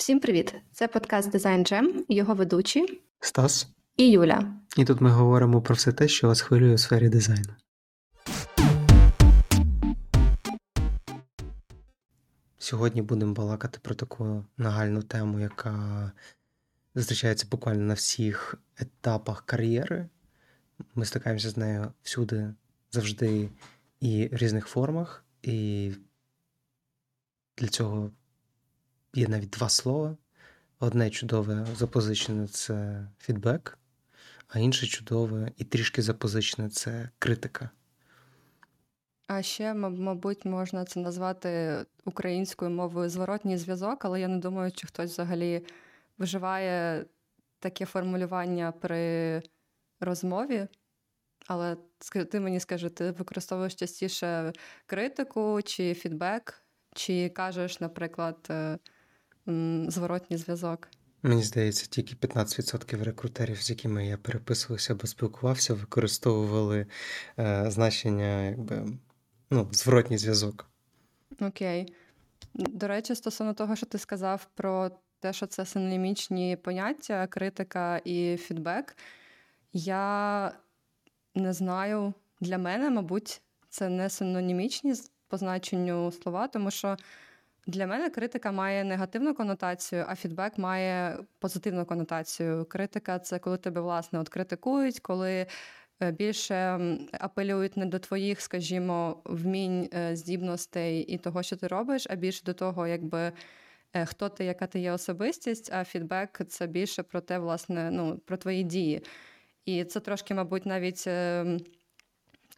Всім привіт! Це подкаст Design Jam, його ведучі Стас і Юля. І тут ми говоримо про все те, що вас хвилює у сфері дизайну. Сьогодні будемо балакати про таку нагальну тему, яка зустрічається буквально на всіх етапах кар'єри. Ми стикаємося з нею всюди, завжди і в різних формах. І для цього є навіть два слова. Одне чудове запозичене це фідбек, а інше чудове і трішки запозичене це критика. А ще, мабуть, можна це назвати українською мовою зворотній зв'язок, але я не думаю, чи хтось взагалі вживає таке формулювання при розмові. Але ти мені скажи, ти використовуєш частіше критику чи фідбек, чи кажеш, наприклад, е, зворотній зв'язок? Мені здається, тільки 15% рекрутерів, з якими я переписувався або спілкувався, використовували е, значення, якби ну, зворотній зв'язок. Окей. До речі, стосовно того, що ти сказав про те, що це синонімічні поняття, критика і фідбек, я не знаю, для мене, мабуть, це не синонімічні по значенню слова, тому що для мене критика має негативну конотацію, а фідбек має позитивну конотацію. Критика це коли тебе власне от критикують, коли е, більше апелюють не до твоїх, скажімо, вмінь, е, здібностей і того, що ти робиш, а більше до того, якби. Е, хто ти, яка ти є особистість, а фідбек це більше про те, власне, ну, про твої дії. І це трошки, мабуть, навіть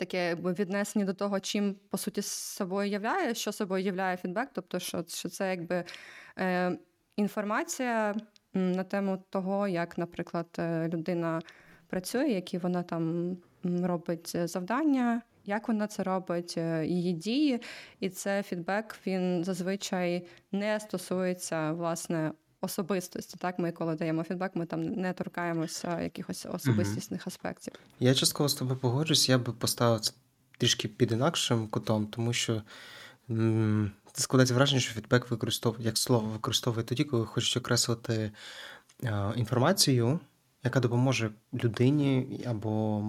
таке віднесення до того, чим по суті собою являє, що собою являє фідбек, тобто, що що це якби е, інформація на тему того, як, наприклад, е, людина працює, які вона там робить завдання. Як вона це робить, е, її дії, і це фідбек він зазвичай не стосується власне особистості. Так, ми коли даємо фідбек, ми там не торкаємося якихось особистісних угу. аспектів. Я частково з тобою погоджуюсь, я би поставив це трішки під інакшим кутом, тому що м- складається враження, що фідбек використовує як слово використовує тоді, коли хочуть окреслити е- інформацію, яка допоможе людині або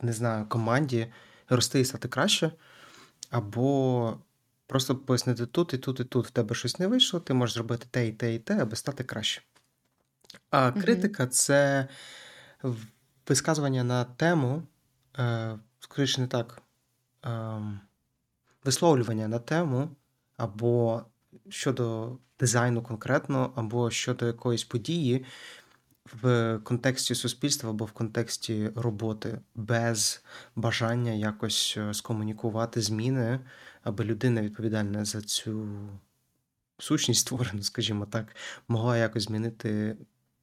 не знаю, команді рости і стати краще, або Просто пояснити тут і тут, і тут в тебе щось не вийшло, ти можеш зробити те і те, і те, аби стати краще. А критика це висказування на тему, е, скоріше не так, е, висловлювання на тему, або щодо дизайну конкретно, або щодо якоїсь події в контексті суспільства або в контексті роботи, без бажання якось е, скомунікувати зміни аби людина відповідальна за цю сущність створену, скажімо так, могла якось змінити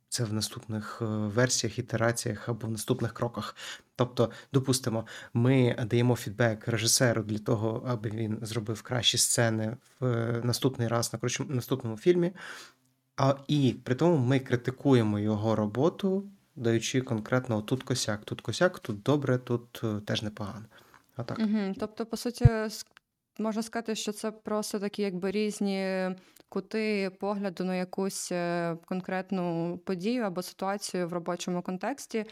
це в наступних е, версіях, ітераціях або в наступних кроках. Тобто, допустимо, ми даємо фідбек режисеру для того, аби він зробив кращі сцени в е, наступний раз на наступному фільмі. А і при тому ми критикуємо його роботу, даючи конкретно тут косяк, тут косяк, тут добре, тут е, теж непогано. А так. Угу. Тобто, по суті, Можна сказати, що це просто такі якби різні кути погляду на якусь е, конкретну подію або ситуацію в робочому контексті,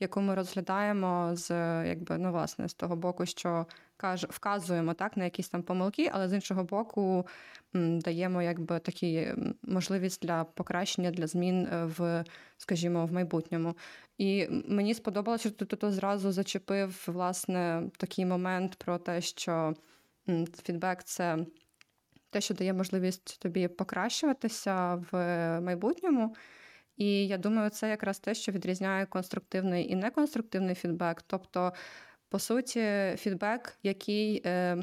яку ми розглядаємо з якби ну власне з того боку, що каже, вказуємо так на якісь там помилки, але з іншого боку даємо якби такі можливість для покращення для змін е, в, скажімо, в майбутньому. І мені сподобалося, що ти тут зразу зачепив власне такий момент про те, що. Фідбек це те, що дає можливість тобі покращуватися в майбутньому. І я думаю, це якраз те, що відрізняє конструктивний і неконструктивний фідбек. Тобто, по суті, фідбек, який е,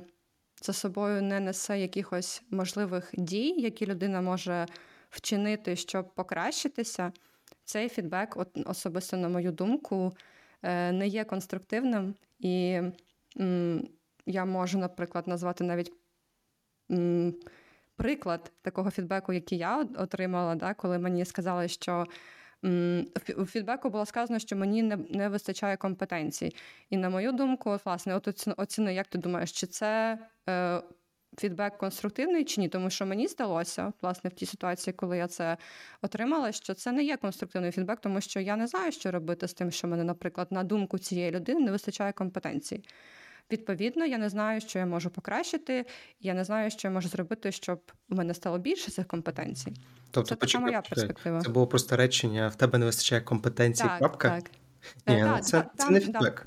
за собою не несе якихось можливих дій, які людина може вчинити, щоб покращитися, цей фідбек, особисто на мою думку, е, не є конструктивним і. Я можу, наприклад, назвати навіть м, приклад такого фідбеку, який я отримала, да, коли мені сказали, що у фідбеку було сказано, що мені не не вистачає компетенцій. І на мою думку, власне, от оціни, як ти думаєш, чи це е, фідбек конструктивний чи ні, тому що мені здалося, власне, в тій ситуації, коли я це отримала, що це не є конструктивний фідбек, тому що я не знаю, що робити з тим, що мене, наприклад, на думку цієї людини не вистачає компетенцій. Відповідно, я не знаю, що я можу покращити, я не знаю, що я можу зробити, щоб у мене стало більше цих компетенцій. Тобто, Це така моя перспектива. Це було просто речення, в тебе не вистачає компетенції, Так, крапка. так. Ні, ну це, та, це там, не фідбек.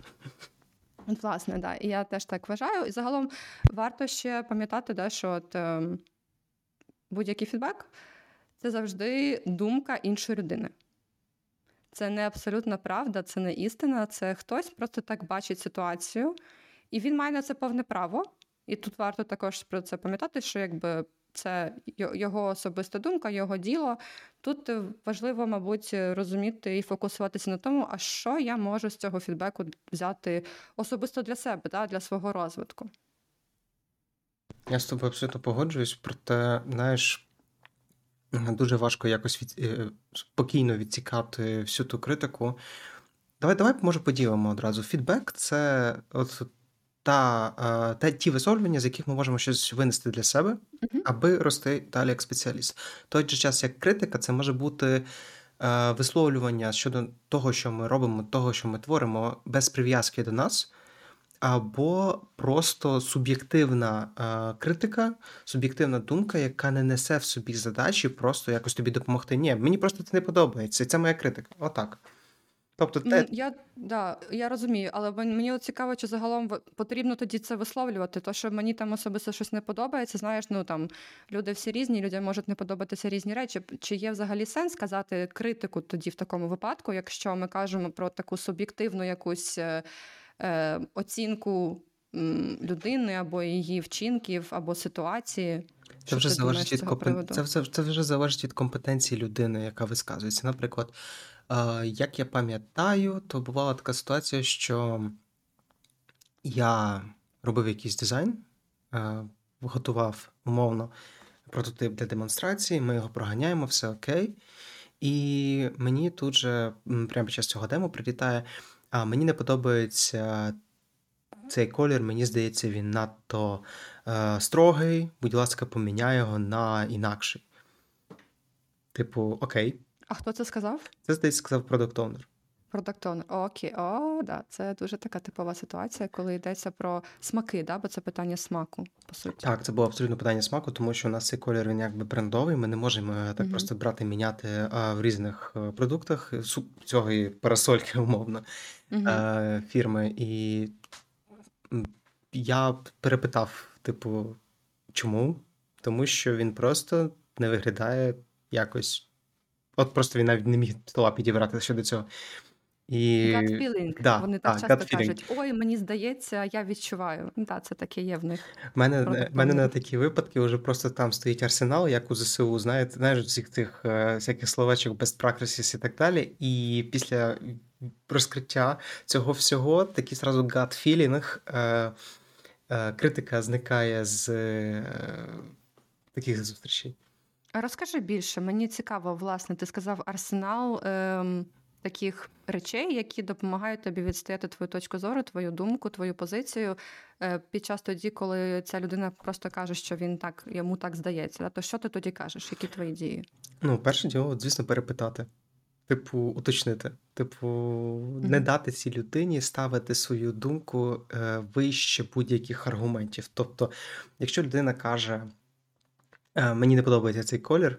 От, Власне, да. І я теж так вважаю. І загалом варто ще пам'ятати, да, що от, ем, будь-який фідбек це завжди думка іншої людини. Це не абсолютна правда, це не істина, це хтось просто так бачить ситуацію, і він має на це повне право. І тут варто також про це пам'ятати, що якби це його особиста думка, його діло. Тут важливо, мабуть, розуміти і фокусуватися на тому, а що я можу з цього фідбеку взяти особисто для себе, да, для свого розвитку. Я з тобою абсолютно погоджуюсь, проте, знаєш, дуже важко якось від, е, спокійно відсікати всю ту критику. Давай, давай, може, поділимо одразу. Фідбек це от та, е, та ті висловлювання, з яких ми можемо щось винести для себе, аби рости далі як спеціаліст. Той же час, як критика, це може бути е, висловлювання щодо того, що ми робимо, того, що ми творимо, без прив'язки до нас, або просто суб'єктивна е, критика, суб'єктивна думка, яка не несе в собі задачі просто якось тобі допомогти. Ні, мені просто це не подобається. Це моя критика. Отак. Тобто, те, Я, да, я розумію, але мені цікаво, чи загалом потрібно тоді це висловлювати. То, що мені там особисто щось не подобається, знаєш, ну там люди всі різні, людям можуть не подобатися різні речі. Чи є взагалі сенс казати критику тоді в такому випадку, якщо ми кажемо про таку суб'єктивну якусь е, е, оцінку м, людини або її вчинків, або ситуації? Це вже залежить від компен... це, це, це вже залежить від компетенції людини, яка висказується. Наприклад, як я пам'ятаю, то бувала така ситуація, що я робив якийсь дизайн, е, готував умовно прототип для демонстрації, ми його проганяємо, все окей. І мені тут же, прямо під час цього демо, прилітає, а мені не подобається цей колір, мені здається, він надто е, строгий. Будь ласка, поміняй його на інакший. Типу, окей. А хто це сказав? Це здається, сказав продакт оунер. Продакт Owner. Окей, о, да, це дуже така типова ситуація, коли йдеться про смаки, да, бо це питання смаку, по суті. Так, це було абсолютно питання смаку, тому що у нас цей колір він якби брендовий. Ми не можемо його так Мгм. просто брати, міняти а, в різних е, продуктах цього і парасольки, умовно, Угу. е, фірми. І я перепитав, типу, чому? Тому що він просто не виглядає якось. От просто він навіть не міг слова підібрати щодо цього. І Gut feeling. да, Вони так так, часто feeling. кажуть: ой, мені здається, я відчуваю. Да, це таке є в них. В мене, мене на такі випадки вже просто там стоїть арсенал, як у ЗСУ, знаєте, знаєш, всіх цих е, всяких словечок best practices і так далі. І після розкриття цього всього такий зразу gut feeling, е, е, критика зникає з е, таких зустрічей. Розкажи більше, мені цікаво, власне, ти сказав арсенал ем, таких речей, які допомагають тобі відстояти твою точку зору, твою думку, твою позицію е, під час тоді, коли ця людина просто каже, що він так, йому так здається. Да? То що ти тоді кажеш? Які твої дії? Ну, перше діло, звісно, перепитати. Типу, уточнити. Типу, не дати цій людині ставити свою думку е, вище будь-яких аргументів. Тобто, якщо людина каже, е, мені не подобається цей колір,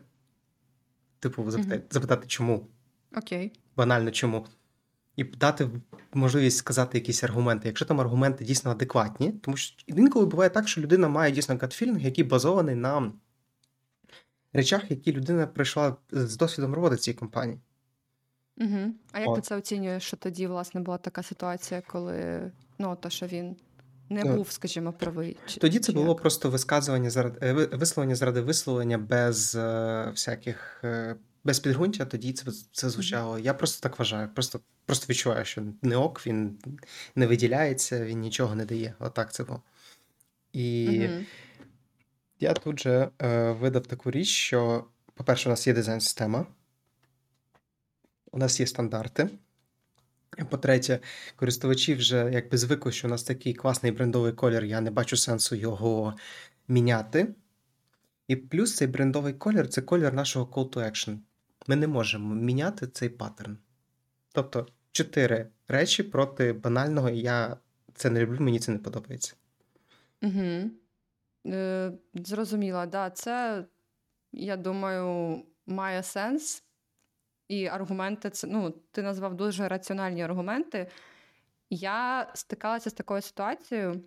типу, запитати, Мгм. запитати чому, Окей. банально чому, і дати можливість сказати якісь аргументи. Якщо там аргументи дійсно адекватні, тому що інколи буває так, що людина має дійсно гатфілінг, який базований на речах, які людина прийшла з досвідом роботи в цій компанії. Угу. А як ти це оцінюєш, що тоді, власне, була така ситуація, коли ну, то, що він не Ну, був, скажімо, правий? Чи, Тоді це чи було як? просто висказування заради е, висловлення заради висловлення без е, всяких е, без підґрунтя. Тоді це це звучало. Я просто так вважаю. Просто просто відчуваю, що не ок, він не виділяється, він нічого не дає. Отак це було. І Мгм. я тут же е, видав таку річ, що, по-перше, у нас є дизайн-система, у нас є стандарти. По-третє, користувачі вже якби звикли, що у нас такий класний брендовий колір, я не бачу сенсу його міняти. І плюс цей брендовий колір це колір нашого call to action. Ми не можемо міняти цей паттерн. Тобто, чотири речі проти банального, я це не люблю, мені це не подобається. Угу. Е, зрозуміла, да, це, я думаю, має сенс. І аргументи, це, ну, ти назвав дуже раціональні аргументи. Я стикалася з такою ситуацією,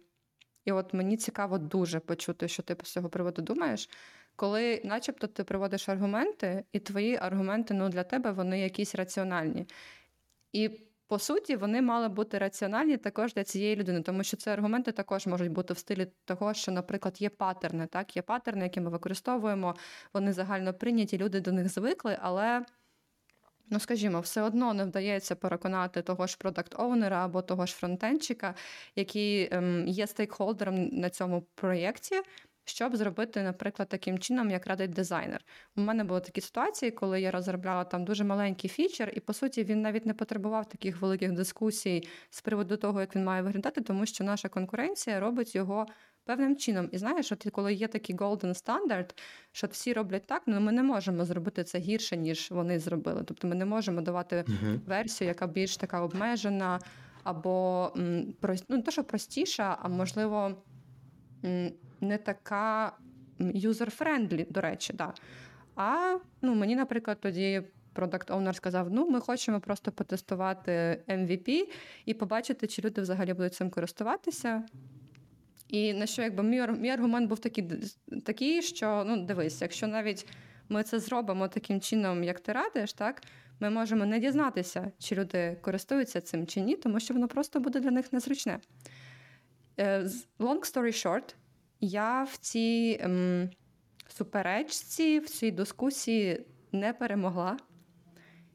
і от мені цікаво дуже почути, що ти з цього приводу думаєш. Коли, начебто, ти приводиш аргументи, і твої аргументи ну, для тебе вони якісь раціональні. І по суті, вони мали бути раціональні також для цієї людини, тому що ці аргументи також можуть бути в стилі того, що, наприклад, є паттерни. Так, є паттерни, які ми використовуємо, вони загально прийняті, люди до них звикли, але. Ну, скажімо, все одно не вдається переконати того ж продакт-оунера або того ж фронтенчика, який ем, є стейкхолдером на цьому проєкті, щоб зробити, наприклад, таким чином, як радить дизайнер. У мене були такі ситуації, коли я розробляла там дуже маленький фічер, і по суті він навіть не потребував таких великих дискусій з приводу того, як він має виглядати, тому що наша конкуренція робить його. Певним чином, і знаєш, от коли є такий golden standard, що всі роблять так, ну ми не можемо зробити це гірше, ніж вони зробили. Тобто ми не можемо давати uh-huh. версію, яка більш така обмежена, або ну, не то, що простіша, а можливо не така user-friendly, до речі, да. А ну, мені, наприклад, тоді product owner сказав: ну, ми хочемо просто потестувати MVP і побачити, чи люди взагалі будуть цим користуватися. І на що якби мій мій аргумент був такий, такий, що ну дивись, якщо навіть ми це зробимо таким чином, як ти радиш, так ми можемо не дізнатися, чи люди користуються цим чи ні, тому що воно просто буде для них незручне. Е, long story short, я в цій ем, суперечці, в цій дискусії не перемогла.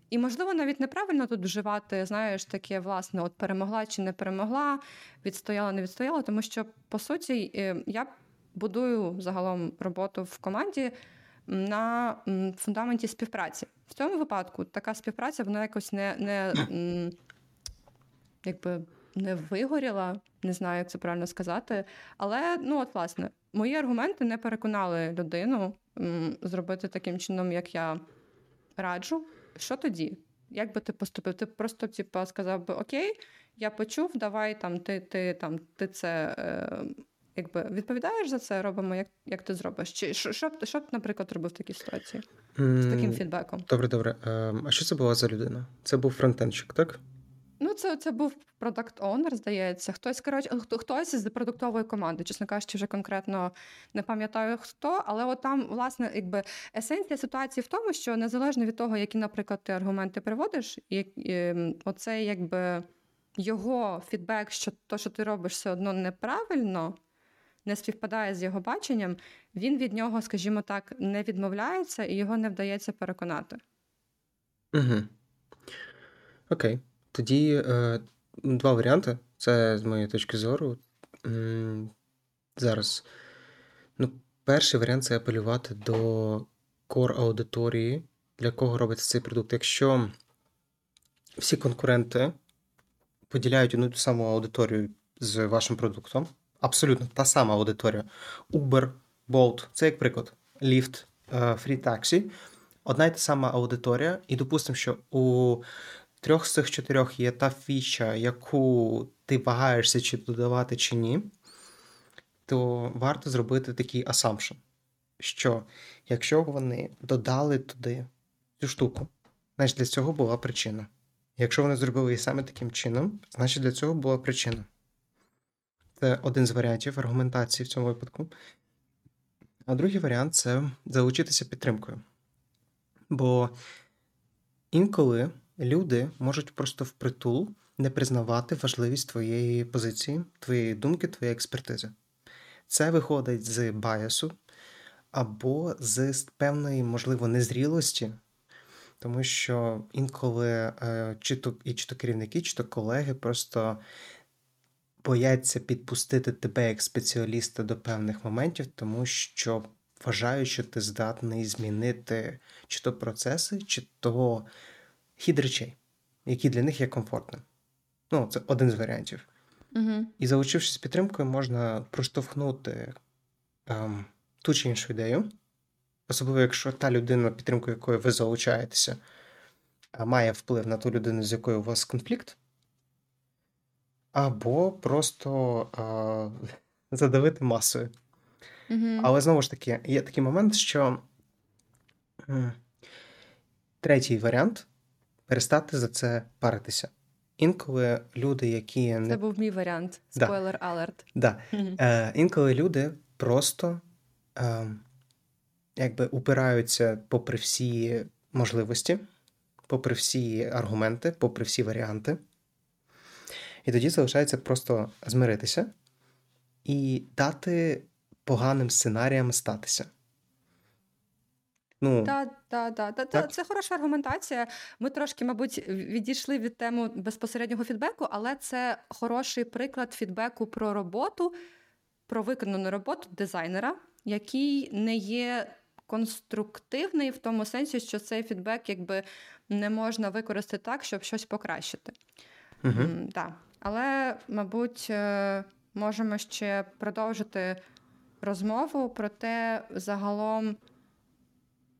І, можливо, навіть неправильно тут вживати, знаєш, таке, власне, от перемогла чи не перемогла, відстояла, не відстояла, тому що, по суті, е, я будую загалом роботу в команді на фундаменті співпраці. В цьому випадку така співпраця, вона якось не не якби не вигоріла, не знаю, як це правильно сказати. Але ну, от, власне, мої аргументи не переконали людину зробити таким чином, як я раджу. Що тоді? Як би ти поступив? Ти просто типу, сказав би Окей, я почув, давай там ти ти там ти це е, якби відповідаєш за це, робимо, як як ти зробиш? Чи що, що, що б, наприклад, робив в такій ситуації з таким фідбеком? Добре, добре. Ем, а що це була за людина? Це був фронтенчик, так? Ну, це це був продакт онер здається. Хтось коротше, хтось з продуктової команди, чесно кажучи, вже конкретно не пам'ятаю хто, але от там, власне, якби есенція ситуації в тому, що незалежно від того, які, наприклад, ти аргументи приводиш, і, і оцей якби його фідбек, що то, що ти робиш, все одно неправильно. Не співпадає з його баченням, він від нього, скажімо так, не відмовляється і його не вдається переконати. Угу. Окей. Тоді е, два варіанти. Це з моєї точки зору. Зараз. Ну, Перший варіант це апелювати до кор аудиторії, для кого робиться цей продукт. Якщо всі конкуренти поділяють одну ту саму аудиторію з вашим продуктом, абсолютно та сама аудиторія. Uber, Bolt, це як приклад, Lyft, е, Free Taxi, одна й та сама аудиторія, і допустимо, що у трьох з цих чотирьох є та фіча, яку ти вагаєшся, чи додавати, чи ні, то варто зробити такий assumption, що якщо вони додали туди цю штуку, значить для цього була причина. Якщо вони зробили її саме таким чином, значить для цього була причина. Це один з варіантів аргументації в цьому випадку. А другий варіант це залучитися підтримкою. Бо інколи люди можуть просто впритул не признавати важливість твоєї позиції, твоєї думки, твоєї експертизи. Це виходить з баясу або з певної, можливо, незрілості, тому що інколи е, чи то і чи то керівники, чи то колеги просто бояться підпустити тебе як спеціаліста до певних моментів, тому що вважають, що ти здатний змінити чи то процеси, чи то хід речей, які для них є комфортним. Ну, це один з варіантів. Угу. І залучившись підтримкою, можна проштовхнути ем, ту чи іншу ідею, особливо якщо та людина, підтримку якої ви залучаєтеся, має вплив на ту людину, з якою у вас конфлікт, або просто е, задавити масою. Угу. Але знову ж таки, є такий момент, що третій варіант перестати за це паритися. Інколи люди, які Це був мій варіант. Спойлер алерт. да, е, інколи люди просто е, якби упираються попри всі можливості, попри всі аргументи, попри всі варіанти. І тоді залишається просто змиритися і дати поганим сценаріям статися. Ну, Так, так, так. Та, Так. Це хороша аргументація. Ми трошки, мабуть, відійшли від теми безпосереднього фідбеку, але це хороший приклад фідбеку про роботу, про виконану роботу дизайнера, який не є конструктивний в тому сенсі, що цей фідбек якби не можна використати так, щоб щось покращити. угу. М, да. Але, мабуть, е, можемо ще продовжити розмову про те, загалом,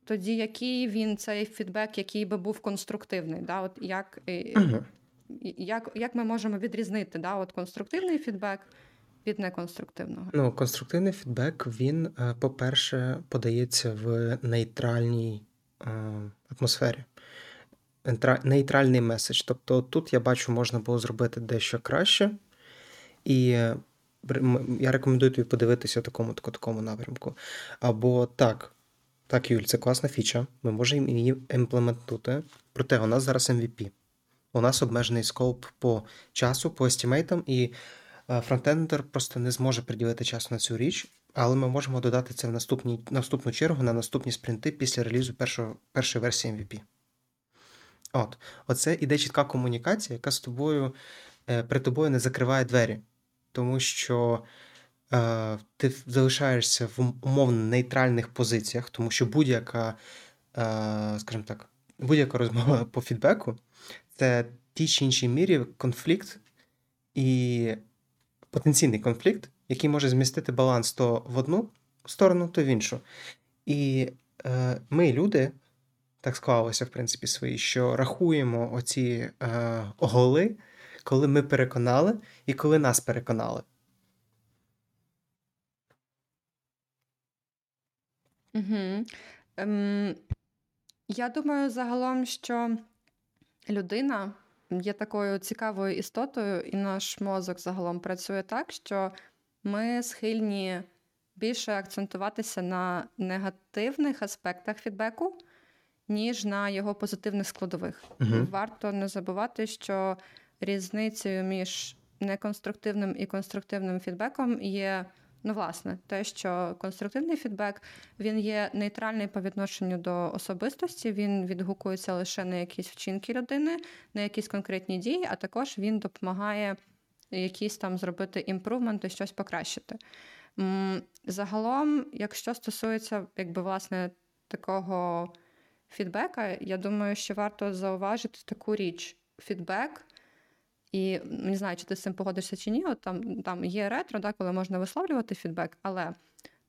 тоді який він цей фідбек, який би був конструктивний. Да? От як, Угу. як, як ми можемо відрізнити да? От конструктивний фідбек від неконструктивного? Ну, конструктивний фідбек, він, е, по-перше, подається в нейтральній е, атмосфері. Нейтральний меседж. Тобто тут я бачу, можна було зробити дещо краще. І я рекомендую тобі подивитися в такому такому напрямку. Або так, так, Юль, це класна фіча. Ми можемо її імплементувати. Проте у нас зараз MVP. У нас обмежений скоп по часу, по естімейтам, і е, фронтендер просто не зможе приділити часу на цю річ, але ми можемо додати це в наступній, наступну чергу на наступні спринти після релізу першого, першої версії MVP. От, оце іде чітка комунікація, яка з тобою е, при тобою не закриває двері, тому що ти залишаєшся в умовно нейтральних позиціях, тому що будь-яка, е, скажімо так, будь-яка розмова по фідбеку це тій чи іншій мірі конфлікт і потенційний конфлікт, який може змістити баланс то в одну сторону, то в іншу. І е, ми, люди, так склалося, в принципі, свої, що рахуємо оці е, голи, коли ми переконали і коли нас переконали. Угу. Ем, я думаю, загалом, що людина є такою цікавою істотою, і наш мозок загалом працює так, що ми схильні більше акцентуватися на негативних аспектах фідбеку, ніж на його позитивних складових. Угу. Варто не забувати, що різницею між неконструктивним і конструктивним фідбеком є, ну, власне, те, що конструктивний фідбек він є нейтральний по відношенню до особистості, він відгукується лише на якісь вчинки людини, на якісь конкретні дії, а також він допомагає якісь там зробити імпрувменти, щось покращити. Загалом, якщо стосується, якби власне такого фідбека, я думаю, що варто зауважити таку річ: фідбек. І не знаю, чи ти з цим погодишся чи ні. От там, там є ретро, да, коли можна висловлювати фідбек, але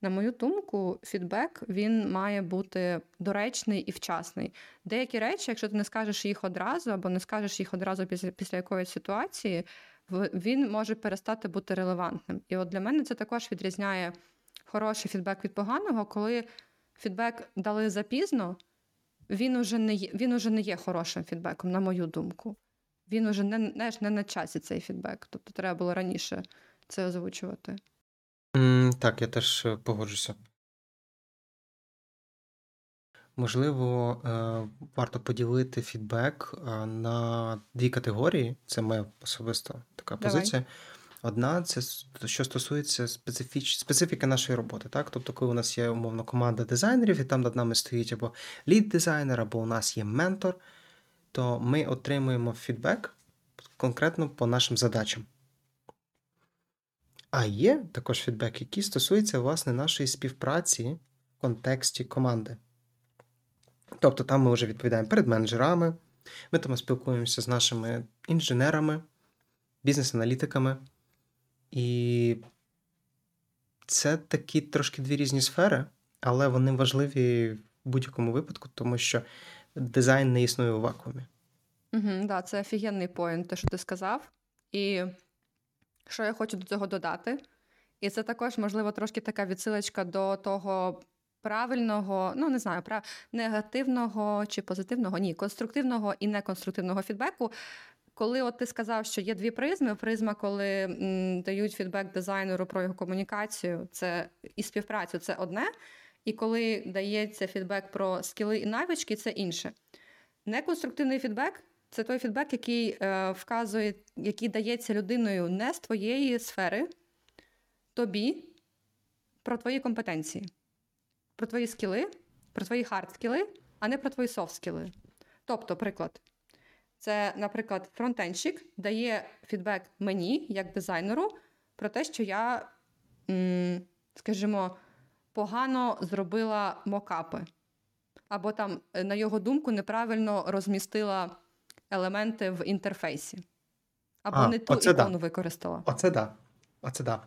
на мою думку, фідбек він має бути доречний і вчасний. Деякі речі, якщо ти не скажеш їх одразу, або не скажеш їх одразу після, після якоїсь ситуації, він може перестати бути релевантним. І от для мене це також відрізняє хороший фідбек від поганого, коли фідбек дали запізно, він уже не є, він уже не є хорошим фідбеком, на мою думку. Він уже не, знаєш, не на часі цей фідбек. Тобто треба було раніше це озвучувати. М, Так, я теж е, погоджуся. Можливо, е, варто поділити фідбек е, на дві категорії. Це моя особиста така Давай. позиція. Одна це що стосується специфіч... специфіки нашої роботи. Так? Тобто, коли у нас є умовно команда дизайнерів, і там над нами стоїть або лід-дизайнер, або у нас є ментор, то ми отримуємо фідбек конкретно по нашим задачам. А є також фідбек, який стосується власне нашої співпраці в контексті команди. Тобто там ми вже відповідаємо перед менеджерами, ми там спілкуємося з нашими інженерами, бізнес-аналітиками. І це такі трошки дві різні сфери, але вони важливі в будь-якому випадку, тому що дизайн не існує у вакуумі. Угу, да, це офігенний поінт, те, що ти сказав. І що я хочу до цього додати? І це також, можливо, трошки така відсилочка до того правильного, ну не знаю, прав... негативного чи позитивного, ні, конструктивного і неконструктивного фідбеку. Коли от ти сказав, що є дві призми: призма, коли м, дають фідбек дизайнеру про його комунікацію, це і співпрацю це одне. І коли дається фідбек про скіли і навички, це інше. Неконструктивний фідбек це той фідбек, який е, вказує, який дається людиною не з твоєї сфери, тобі про твої компетенції, про твої скіли, про твої хард-скіли, а не про твої софт-скіли. Тобто, приклад, це, наприклад, фронтенщик дає фідбек мені, як дизайнеру, про те, що я, скажімо, погано зробила мокапи. Або там, е, на його думку, неправильно розмістила елементи в інтерфейсі. Або А, не ту оце да. ікону використала. Оце да. Оце да.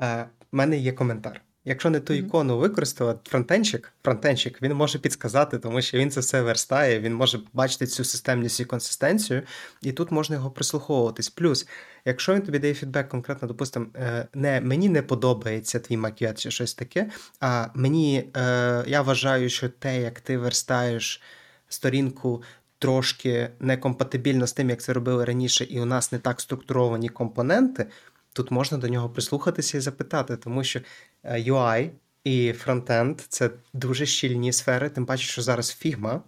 Е, в мене є коментар. Якщо не ту ікону використати, фронтенчик, фронтенчик, він може підсказати, тому що він це все верстає, він може бачити цю системність і консистенцію, і тут можна його прислуховуватись. Плюс, якщо він тобі дає фідбек конкретно, допустимо, е, не мені не подобається твій макет чи щось таке, а мені е, я вважаю, що те, як ти верстаєш сторінку. Трошки некомпатибільно з тим, як це робили раніше, і у нас не так структуровані компоненти, тут можна до нього прислухатися і запитати, тому що UI і фронтенд це дуже щільні сфери, тим паче, що зараз Figma,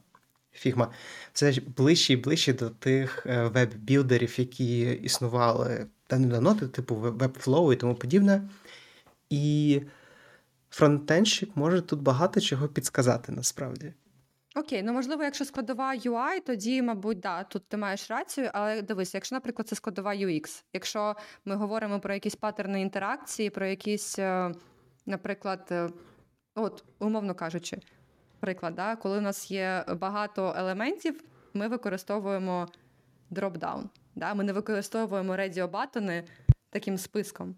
Figma це ближче і ближче до тих е, веб-білдерів, які існували давно, типу Webflow і тому подібне. І фронтенщик може тут багато чого підсказати насправді. Окей, ну можливо, якщо складова UI, тоді, мабуть, да, тут ти маєш рацію, але дивись, якщо, наприклад, це складова UX, якщо ми говоримо про якісь паттерни інтеракції, про якісь, е, наприклад, е, от, умовно кажучи, приклад, да, коли у нас є багато елементів, ми використовуємо дропдаун. Да? Ми не використовуємо радіобатони таким списком.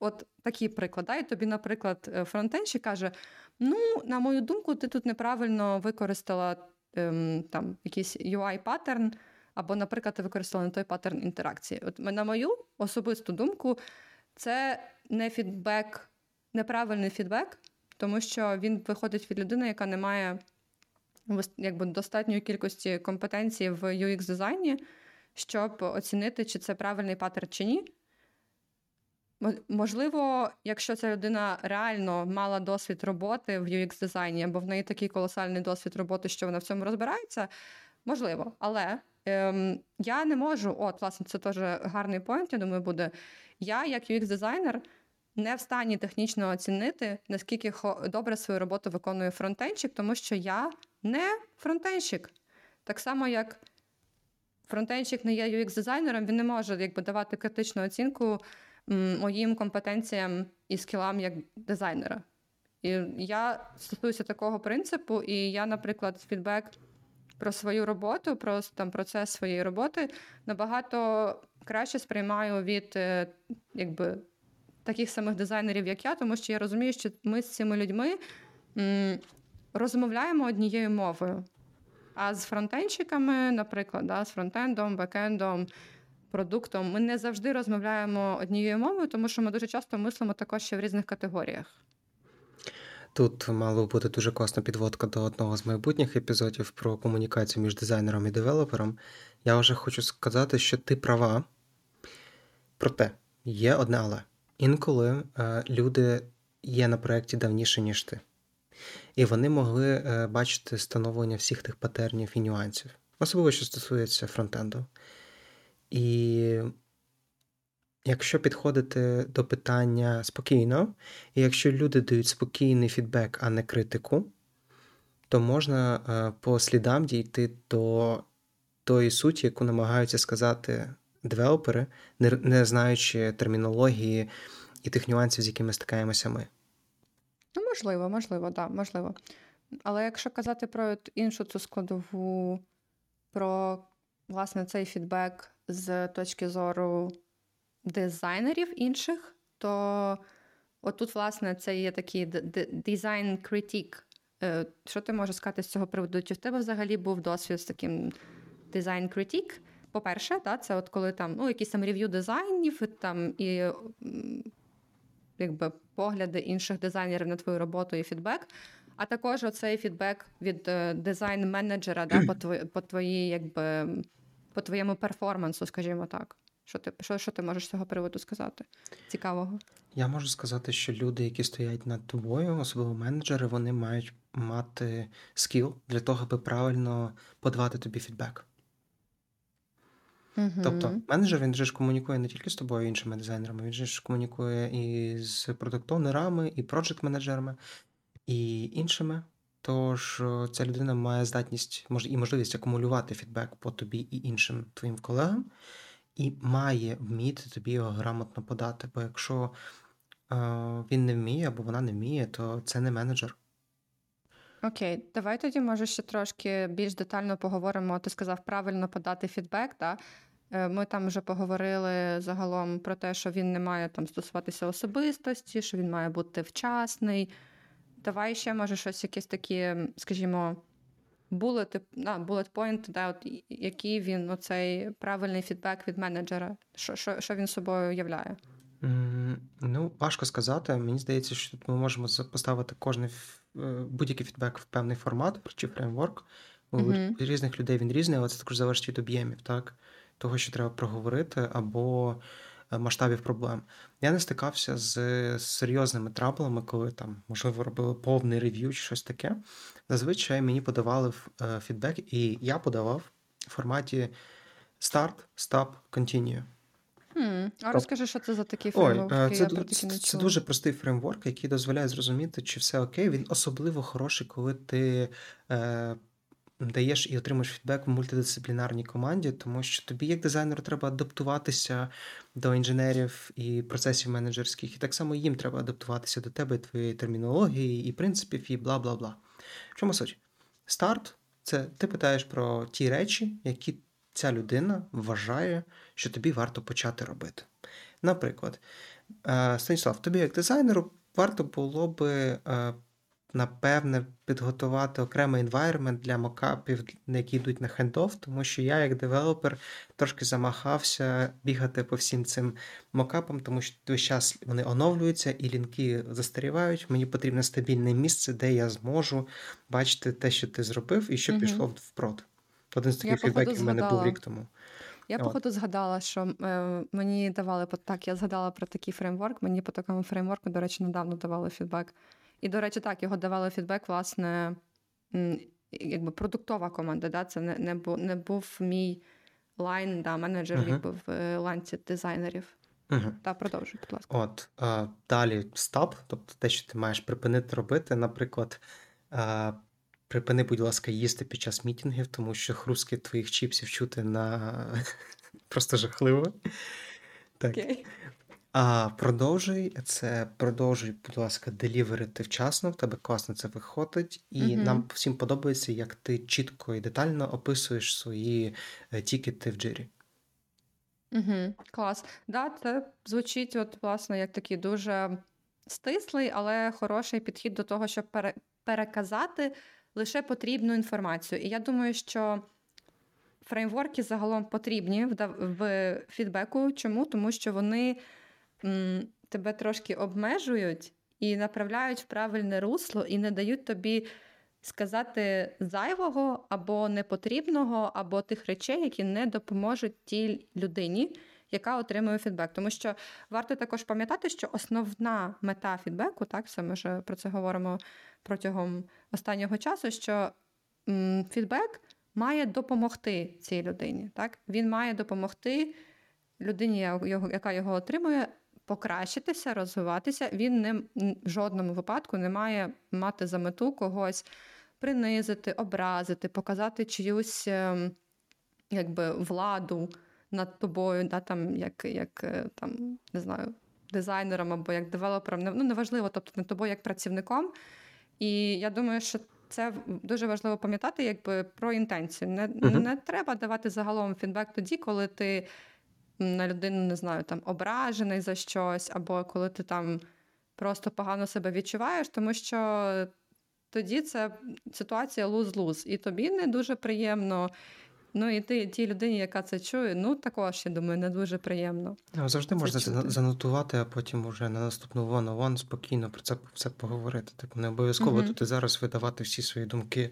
От такий приклад. Да? І тобі, наприклад, е, фронтенщик каже: Ну, на мою думку, ти тут неправильно використала ем, там якийсь UI-паттерн, або, наприклад, ти використала не той паттерн інтеракції. От на мою особисту думку, це не фідбек, неправильний фідбек, тому що він виходить від людини, яка не має якби, достатньої кількості компетенцій в UX-дизайні, щоб оцінити, чи це правильний паттерн чи ні. Можливо, якщо ця людина реально мала досвід роботи в UX-дизайні, або в неї такий колосальний досвід роботи, що вона в цьому розбирається, можливо. Але ем, я не можу, от, власне, це теж гарний поінт, я думаю, буде. Я, як UX-дизайнер, не в стані технічно оцінити, наскільки добре свою роботу виконує фронтенщик, тому що я не фронтенщик. Так само, як фронтенщик не є UX-дизайнером, він не може якби, давати критичну оцінку моїм компетенціям і скілам як дизайнера. І я стосуюся такого принципу, і я, наприклад, фідбек про свою роботу, про там процес своєї роботи набагато краще сприймаю від е, якби, таких самих дизайнерів, як я, тому що я розумію, що ми з цими людьми розмовляємо однією мовою. А з фронтенщиками, наприклад, да, з фронтендом, бекендом, продуктом, ми не завжди розмовляємо однією мовою, тому що ми дуже часто мислимо також ще в різних категоріях. Тут мало бути дуже класна підводка до одного з майбутніх епізодів про комунікацію між дизайнером і девелопером. Я вже хочу сказати, що ти права. Проте є одне але. Інколи е, люди є на проєкті давніше, ніж ти. І вони могли е, бачити становлення всіх тих патернів і нюансів, особливо що стосується фронтенду. І якщо підходити до питання спокійно, і якщо люди дають спокійний фідбек, а не критику, то можна е, по слідам дійти до тої суті, яку намагаються сказати девелопери, не знаючи термінології і тих нюансів, з якими стикаємося ми. Ну, можливо, можливо, так, можливо. Але якщо казати про іншу цю складову, про власне цей фідбек з точки зору дизайнерів інших, то отут, власне, це є такий дизайн критік. Що ти можеш сказати з цього приводу? Чи в тебе взагалі був досвід з таким дизайн критік? По-перше, та, це от коли там ну, якісь там рев'ю дизайнів там, і якби, погляди інших дизайнерів на твою роботу і фідбек. А також оцей фідбек від е, дизайн-менеджера да, по твої, по твої, якби, по твоєму перформансу, скажімо так. Що ти що, що ти можеш з цього приводу сказати? Цікавого? Я можу сказати, що люди, які стоять над тобою, особливо менеджери, вони мають мати скіл для того, аби правильно подавати тобі фідбек. Угу. Тобто, менеджер він же ж комунікує не тільки з тобою, іншими дизайнерами, він же ж комунікує і з продуктовнерами, і проджект-менеджерами, і іншими. Тож ця людина має здатність і можливість акумулювати фідбек по тобі і іншим твоїм колегам, і має вміти тобі його грамотно подати. Бо якщо е, він не вміє або вона не вміє, то це не менеджер. Окей, давай тоді, може, ще трошки більш детально поговоримо. Ти сказав правильно подати фідбек. так? Е, ми там вже поговорили загалом про те, що він не має там стосуватися особистості, що він має бути вчасний. Давай ще, може, щось якісь такі, скажімо, булет, да, bullet point, да, от, який він оцей правильний фідбек від менеджера, що що, що він собою являє? Mm, ну, важко сказати. Мені здається, що тут ми можемо поставити кожний е, будь-який фідбек в певний формат чи фреймворк. У mm-hmm. різних людей він різний, але це також залежить від об'ємів, так? Того, що треба проговорити, або е, масштабів проблем. Я не стикався з серйозними траблами, коли там, можливо, робили повний рев'ю чи щось таке. Зазвичай мені подавали е, фідбек, і я подавав в форматі Start, Stop, Continue. Hmm. А розкажи, що це за такий фреймворк? Ой, це, це, це дуже простий фреймворк, який дозволяє зрозуміти, чи все окей. Він особливо хороший, коли ти е, даєш і отримуєш фідбек в мультидисциплінарній команді, тому що тобі, як дизайнеру, треба адаптуватися до інженерів і процесів менеджерських, і так само їм треба адаптуватися до тебе, твоєї термінології, і принципів, і бла бла бла. В чому суть? Старт це ти питаєш про ті речі, які ця людина вважає, що тобі варто почати робити. Наприклад, е, Станіслав, тобі, як дизайнеру, варто було би е, напевне, підготувати окремий environment для мокапів, які йдуть на handoff, тому що я, як девелопер, трошки замахався бігати по всім цим мокапам, тому що весь час вони оновлюються і лінки застарівають. Мені потрібне стабільне місце, де я зможу бачити те, що ти зробив, і що угу. пішло в прод. Один з таких фідбеків в мене був рік тому. Я, походу, згадала, що е, мені давали так, я згадала про такий фреймворк. Мені по такому фреймворку, до речі, недавно давали фідбек. І, до речі, так, його давали фідбек, власне, якби продуктова команда. Да? Це не не, був, не був мій лайн, да, менеджер uh-huh. якби в е, ланці дизайнерів. Uh-huh. Та продовжуй, будь ласка. От а, далі стоп, тобто те, що ти маєш припинити робити, наприклад. А, Припини, будь ласка, їсти під час мітінгів, тому що хрустки твоїх чіпсів чути на просто жахливо. Так. Okay. А продовжуй це продовжуй, будь ласка, деліверити вчасно. В тебе класно це виходить, і угу. нам всім подобається, як ти чітко і детально описуєш свої е, тікети в джирі. Угу, Клас. Да, це звучить, от, власне, як такий дуже стислий, але хороший підхід до того, щоб пере- переказати лише потрібну інформацію. І я думаю, що. Фреймворки загалом потрібні в фідбеку. Чому? Тому що вони тебе трошки обмежують і направляють в правильне русло, і не дають тобі сказати зайвого або непотрібного, або тих речей, які не допоможуть тій людині. Яка отримує фідбек, тому що варто також пам'ятати, що основна мета фідбеку, так ми вже про це говоримо протягом останнього часу. Що фідбек має допомогти цій людині. Так він має допомогти людині, яка його отримує, покращитися, розвиватися, він не в жодному випадку не має мати за мету когось принизити, образити, показати чиюсь ем, якби, владу над тобою, да, там, як як е, там, не знаю, дизайнером або як девелопером. Ну, неважливо, тобто над тобою як працівником. І я думаю, що це дуже важливо пам'ятати, якби про інтенцію. Не, uh-huh. не треба давати загалом фідбек тоді, коли ти на людину, не знаю, там ображений за щось, або коли ти там просто погано себе відчуваєш, тому що тоді це ситуація луз-луз. І тобі не дуже приємно. Ну і ти тій людині, яка це чує, ну також я думаю, не дуже приємно. Ну, Завжди Це можна чути. занотувати, а потім уже на наступну one-on-one спокійно про це все поговорити. Типу, не обов'язково Мгм. тут і зараз видавати всі свої думки,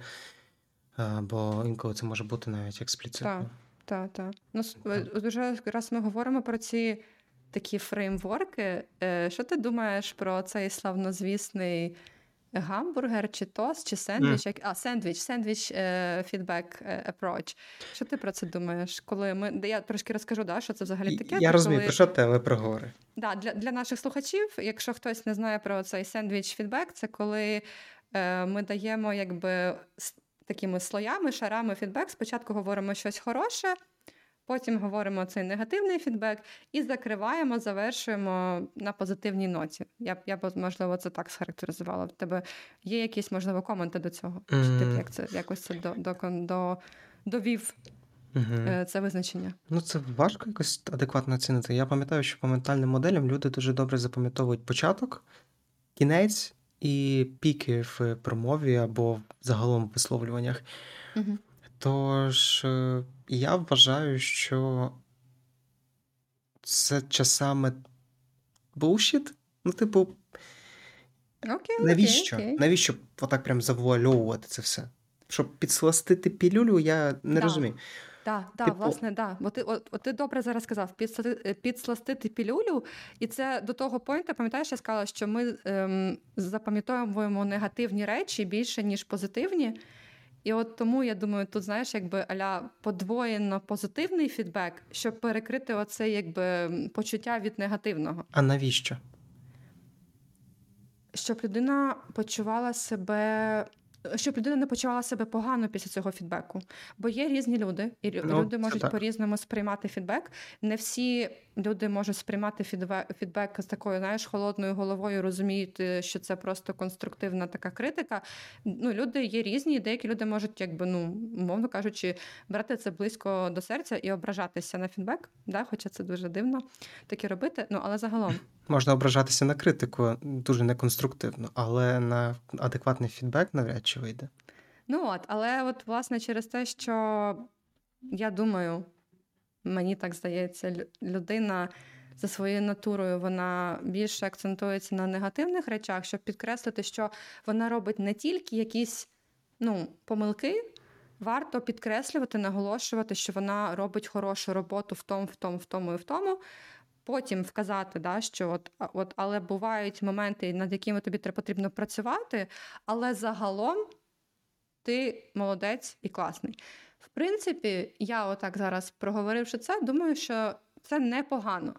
бо інколи це може бути навіть експліцитно. Так, так. Ну, Так. от уже раз ми говоримо про ці такі фреймворки. е, Що ти думаєш про цей славнозвісний гамбургер, чи тост, чи сендвіч? Як... А, сендвіч, сендвіч фідбек approach. Що ти про це думаєш? Коли ми. Я трошки розкажу, да, що це взагалі таке. Я Це розумію, коли- про що ти, але проговори. Да, для, для наших слухачів, якщо хтось не знає про цей сендвіч фідбек, це коли е, ми даємо якби такими слоями, шарами фідбек. Спочатку говоримо щось хороше, потім говоримо цей негативний фідбек і закриваємо, завершуємо на позитивній ноті. Я б я б можливо це так схарактеризувала. В тебе є якісь можливо коменти до цього? Чи ти як це якось це до, до, до, довів Угу. це визначення? Ну, це важко якось адекватно оцінити. Я пам'ятаю, що по ментальним моделям люди дуже добре запам'ятовують початок, кінець і піки в промові або загалом в висловлюваннях. Угу. Тож е, я вважаю, що це часами bullshit. Ну, типу, Окей, навіщо? окей, окей. Навіщо отак прям завуальовувати це все? Щоб підсластити пілюлю, я не Да. розумію. Так, да, Типу- власне, да. Бо ти, от, от ти добре зараз сказав, підсластити, підсластити пілюлю, і це до того поінту, пам'ятаєш, я сказала, що ми ем, запам'ятовуємо негативні речі більше, ніж позитивні. І от тому я думаю, тут знаєш, якби аля подвоєно позитивний фідбек, щоб перекрити оце якби почуття від негативного. А навіщо? Щоб людина почувала себе. Щоб людина не почувала себе погано після цього фідбеку. Бо є різні люди, і Ну, люди можуть так. по-різному сприймати фідбек. Не всі люди можуть сприймати фідбек, з такою, знаєш, холодною головою, розуміють, е, що це просто конструктивна така критика. Ну, люди є різні, і деякі люди можуть, якби, ну, умовно кажучи, брати це близько до серця і ображатися на фідбек. Да? Хоча це дуже дивно таке робити. Ну, але загалом. Можна ображатися на критику дуже неконструктивно, але на адекватний фідбек навряд чи вийде. Ну от, але от власне через те, що я думаю, мені так здається, людина за своєю натурою вона більше акцентується на негативних речах, щоб підкреслити, що вона робить не тільки якісь ну, помилки. Варто підкреслювати, наголошувати, що вона робить хорошу роботу в тому, в тому, в тому і в тому. Потім вказати, да, що от, от, але бувають моменти, над якими тобі потрібно працювати, але загалом ти молодець і класний. Принципі, я отак зараз проговоривши це, думаю, що це непогано.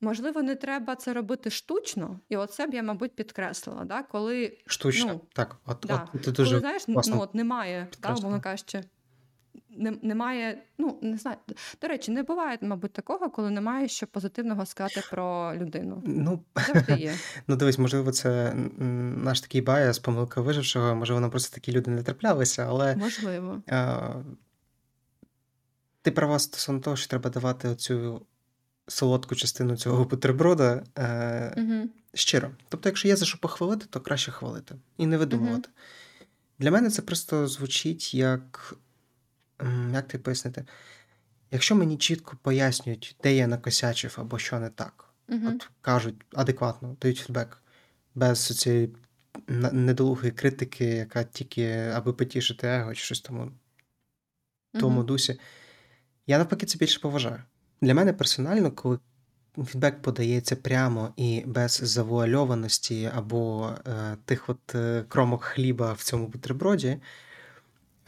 Можливо, не треба це робити штучно, і оце б я, мабуть, підкреслила. Да? Коли, Штучно. Ну, так, от, да. от ти дуже коли знаєш, ну, от немає, да, кажучи, немає, ну, не знаю. До речі, не буває, мабуть, такого, коли немає що позитивного сказати про людину. Ну, Завжди є. ну дивись, можливо, це наш такий баяс, помилка вижившого, можливо, нам просто такі люди не траплялися, але Можливо. а, ти права стосовно того, що треба давати оцю солодку частину цього бутерброда е, Угу. щиро. Тобто, якщо є за що похвалити, то краще хвалити і не видумувати. Для мене це просто звучить як. Як ти пояснити? Якщо мені чітко пояснюють, де я накосячив або що не так, Угу. от кажуть адекватно, дають фідбек, без цієї недолугої критики, яка тільки аби потішити его чи щось тому в тому дусі. Я навпаки це більше поважаю. Для мене персонально, коли фідбек подається прямо і без завуальованості або е, тих от е, кромок хліба в цьому бутерброді,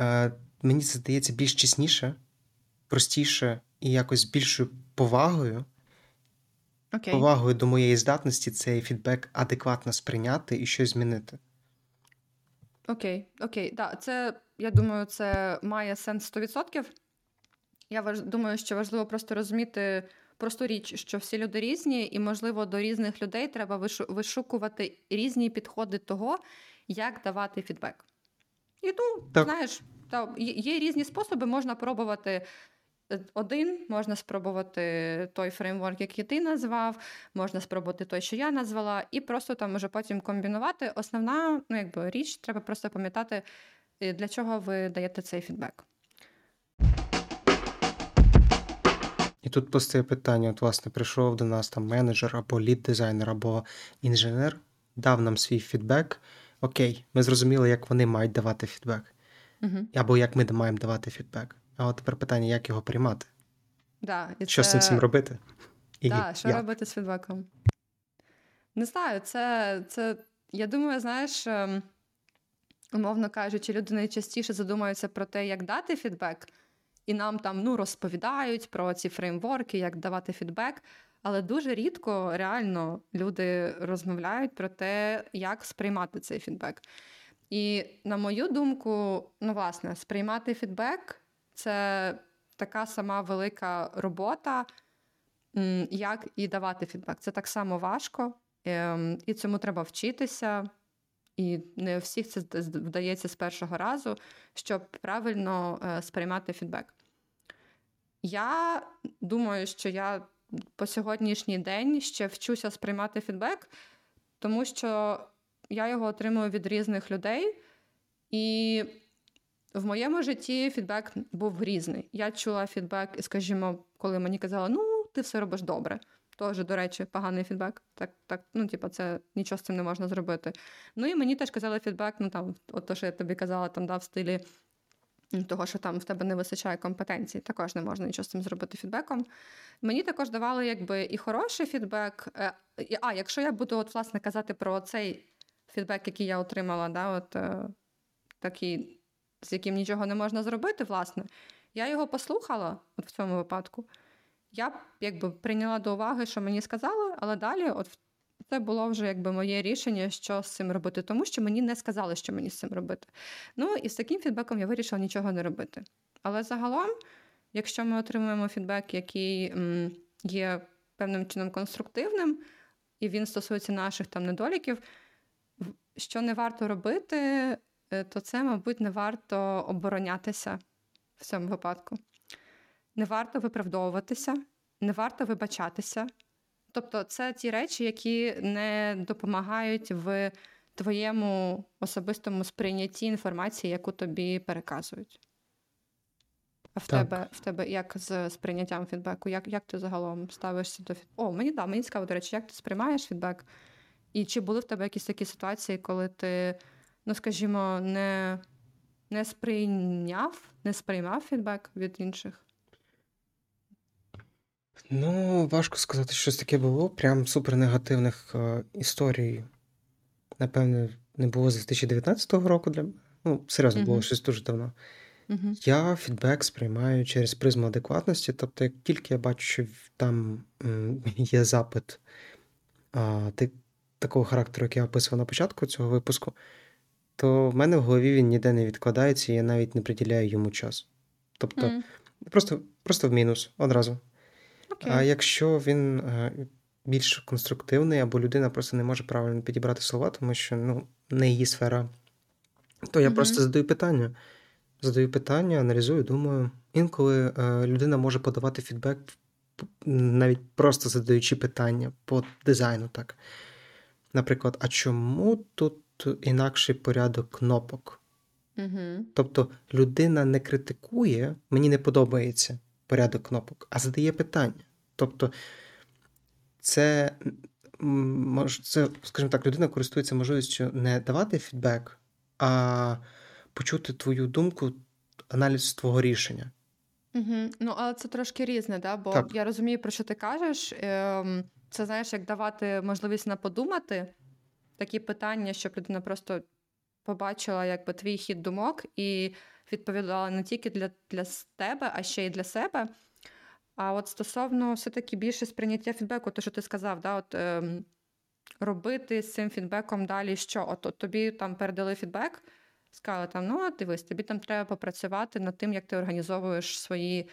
е, мені це здається більш чесніше, простіше і якось з більшою повагою, Окей. повагою до моєї здатності цей фідбек адекватно сприйняти і щось змінити. Окей, окей, да, це я думаю, це має сенс 100%. Я важ... думаю, що важливо просто розуміти просту річ, що всі люди різні, і, можливо, до різних людей треба вишу... вишукувати різні підходи того, як давати фідбек. І ну, Так. знаєш, та, є різні способи, можна пробувати один, можна спробувати той фреймворк, який ти назвав, можна спробувати той, що я назвала, і просто там уже потім комбінувати. Основна ну, якби, річ, треба просто пам'ятати, е, для чого ви даєте цей фідбек. І тут постає питання: от, власне, прийшов до нас там менеджер або лід-дизайнер, або інженер, дав нам свій фідбек. Окей, ми зрозуміли, як вони мають давати фідбек, Угу. або як ми маємо давати фідбек. А от тепер питання, як його приймати? Да, і Що з цим всім робити? І Так, що як? робити з фідбеком? Не знаю, це, це я думаю, знаєш, ем, умовно кажучи, люди найчастіше задумаються про те, як дати фідбек, і нам там ну, розповідають про ці фреймворки, як давати фідбек. Але дуже рідко реально люди розмовляють про те, як сприймати цей фідбек. І на мою думку, ну, власне, сприймати фідбек це така сама велика робота, як і давати фідбек. Це так само важко, ем, і цьому треба вчитися. І не у всіх це вдається з першого разу, щоб правильно е, сприймати фідбек. Я думаю, що я по сьогоднішній день ще вчуся сприймати фідбек, тому що я його отримую від різних людей, і в моєму житті фідбек був різний. Я чула фідбек, скажімо, коли мені казали, ну, ти все робиш добре. Теж, до речі, поганий фідбек. Так, так, ну, типу, це нічого з цим не можна зробити. Ну і мені теж казали фідбек, ну там, от то, що я тобі казала, там да, в стилі того, що там в тебе не вистачає компетенцій, також не можна нічого з цим зробити фідбеком. Мені також давали якби і хороший фідбек. Е, А, якщо я буду, от, власне, казати про цей фідбек, який я отримала, да, от, е, такий, з яким нічого не можна зробити, власне, я його послухала от в цьому випадку. Я якби прийняла до уваги, що мені сказали, але далі, от це було вже якби моє рішення, що з цим робити, тому що мені не сказали, що мені з цим робити. Ну і з таким фідбеком я вирішила нічого не робити. Але загалом, якщо ми отримуємо фідбек, який є певним чином конструктивним, і він стосується наших там недоліків, що не варто робити, е, то це, мабуть, не варто оборонятися в цьому випадку. Не варто виправдовуватися, не варто вибачатися. Тобто, це ті речі, які не допомагають в твоєму особистому сприйнятті інформації, яку тобі переказують. А в Так. тебе в тебе як з сприйняттям фідбеку? Як, як ти загалом ставишся до фідбеку? О, мені да, мені цікаво, до речі, як ти сприймаєш фідбек? І чи були в тебе якісь такі ситуації, коли ти, ну скажімо, не, не сприйняв, не сприймав фідбек від інших? Ну, важко сказати, щось таке було. Прям супер негативних е, історій. Напевне, не було з 2019 року для мене. Ну, серйозно, було щось дуже давно. Угу. Я фідбек сприймаю через призму адекватності. Тобто, як тільки я бачу, що там є запит а, ти, такого характеру, як я описував на початку цього випуску, то в мене в голові він ніде не відкладається, і я навіть не приділяю йому час. Тобто, просто, просто в мінус одразу. Окей. А якщо він е, більш конструктивний, або людина просто не може правильно підібрати слова, тому що ну, не її сфера, то я Мгм. просто задаю питання. Задаю питання, аналізую, думаю. Інколи е, людина може подавати фідбек, навіть просто задаючи питання по дизайну. так. Наприклад, а чому тут інакший порядок кнопок? Угу. Тобто людина не критикує, мені не подобається порядок кнопок, а задає питання. Тобто, це, це, скажімо так, людина користується можливістю не давати фідбек, а почути твою думку, аналіз твого рішення. Угу. Ну, але це трошки різне, да? бо Так. я розумію, про що ти кажеш. Ем, Це знаєш, як давати можливість на подумати такі питання, щоб людина просто побачила якби, твій хід думок і відповідала не тільки для, для тебе, а ще й для себе. А от стосовно все-таки більше сприйняття фідбеку, то що ти сказав, да, от, ем, робити з цим фідбеком далі що? От, от тобі там передали фідбек, сказали там, ну дивись, тобі там треба попрацювати над тим, як ти організовуєш свої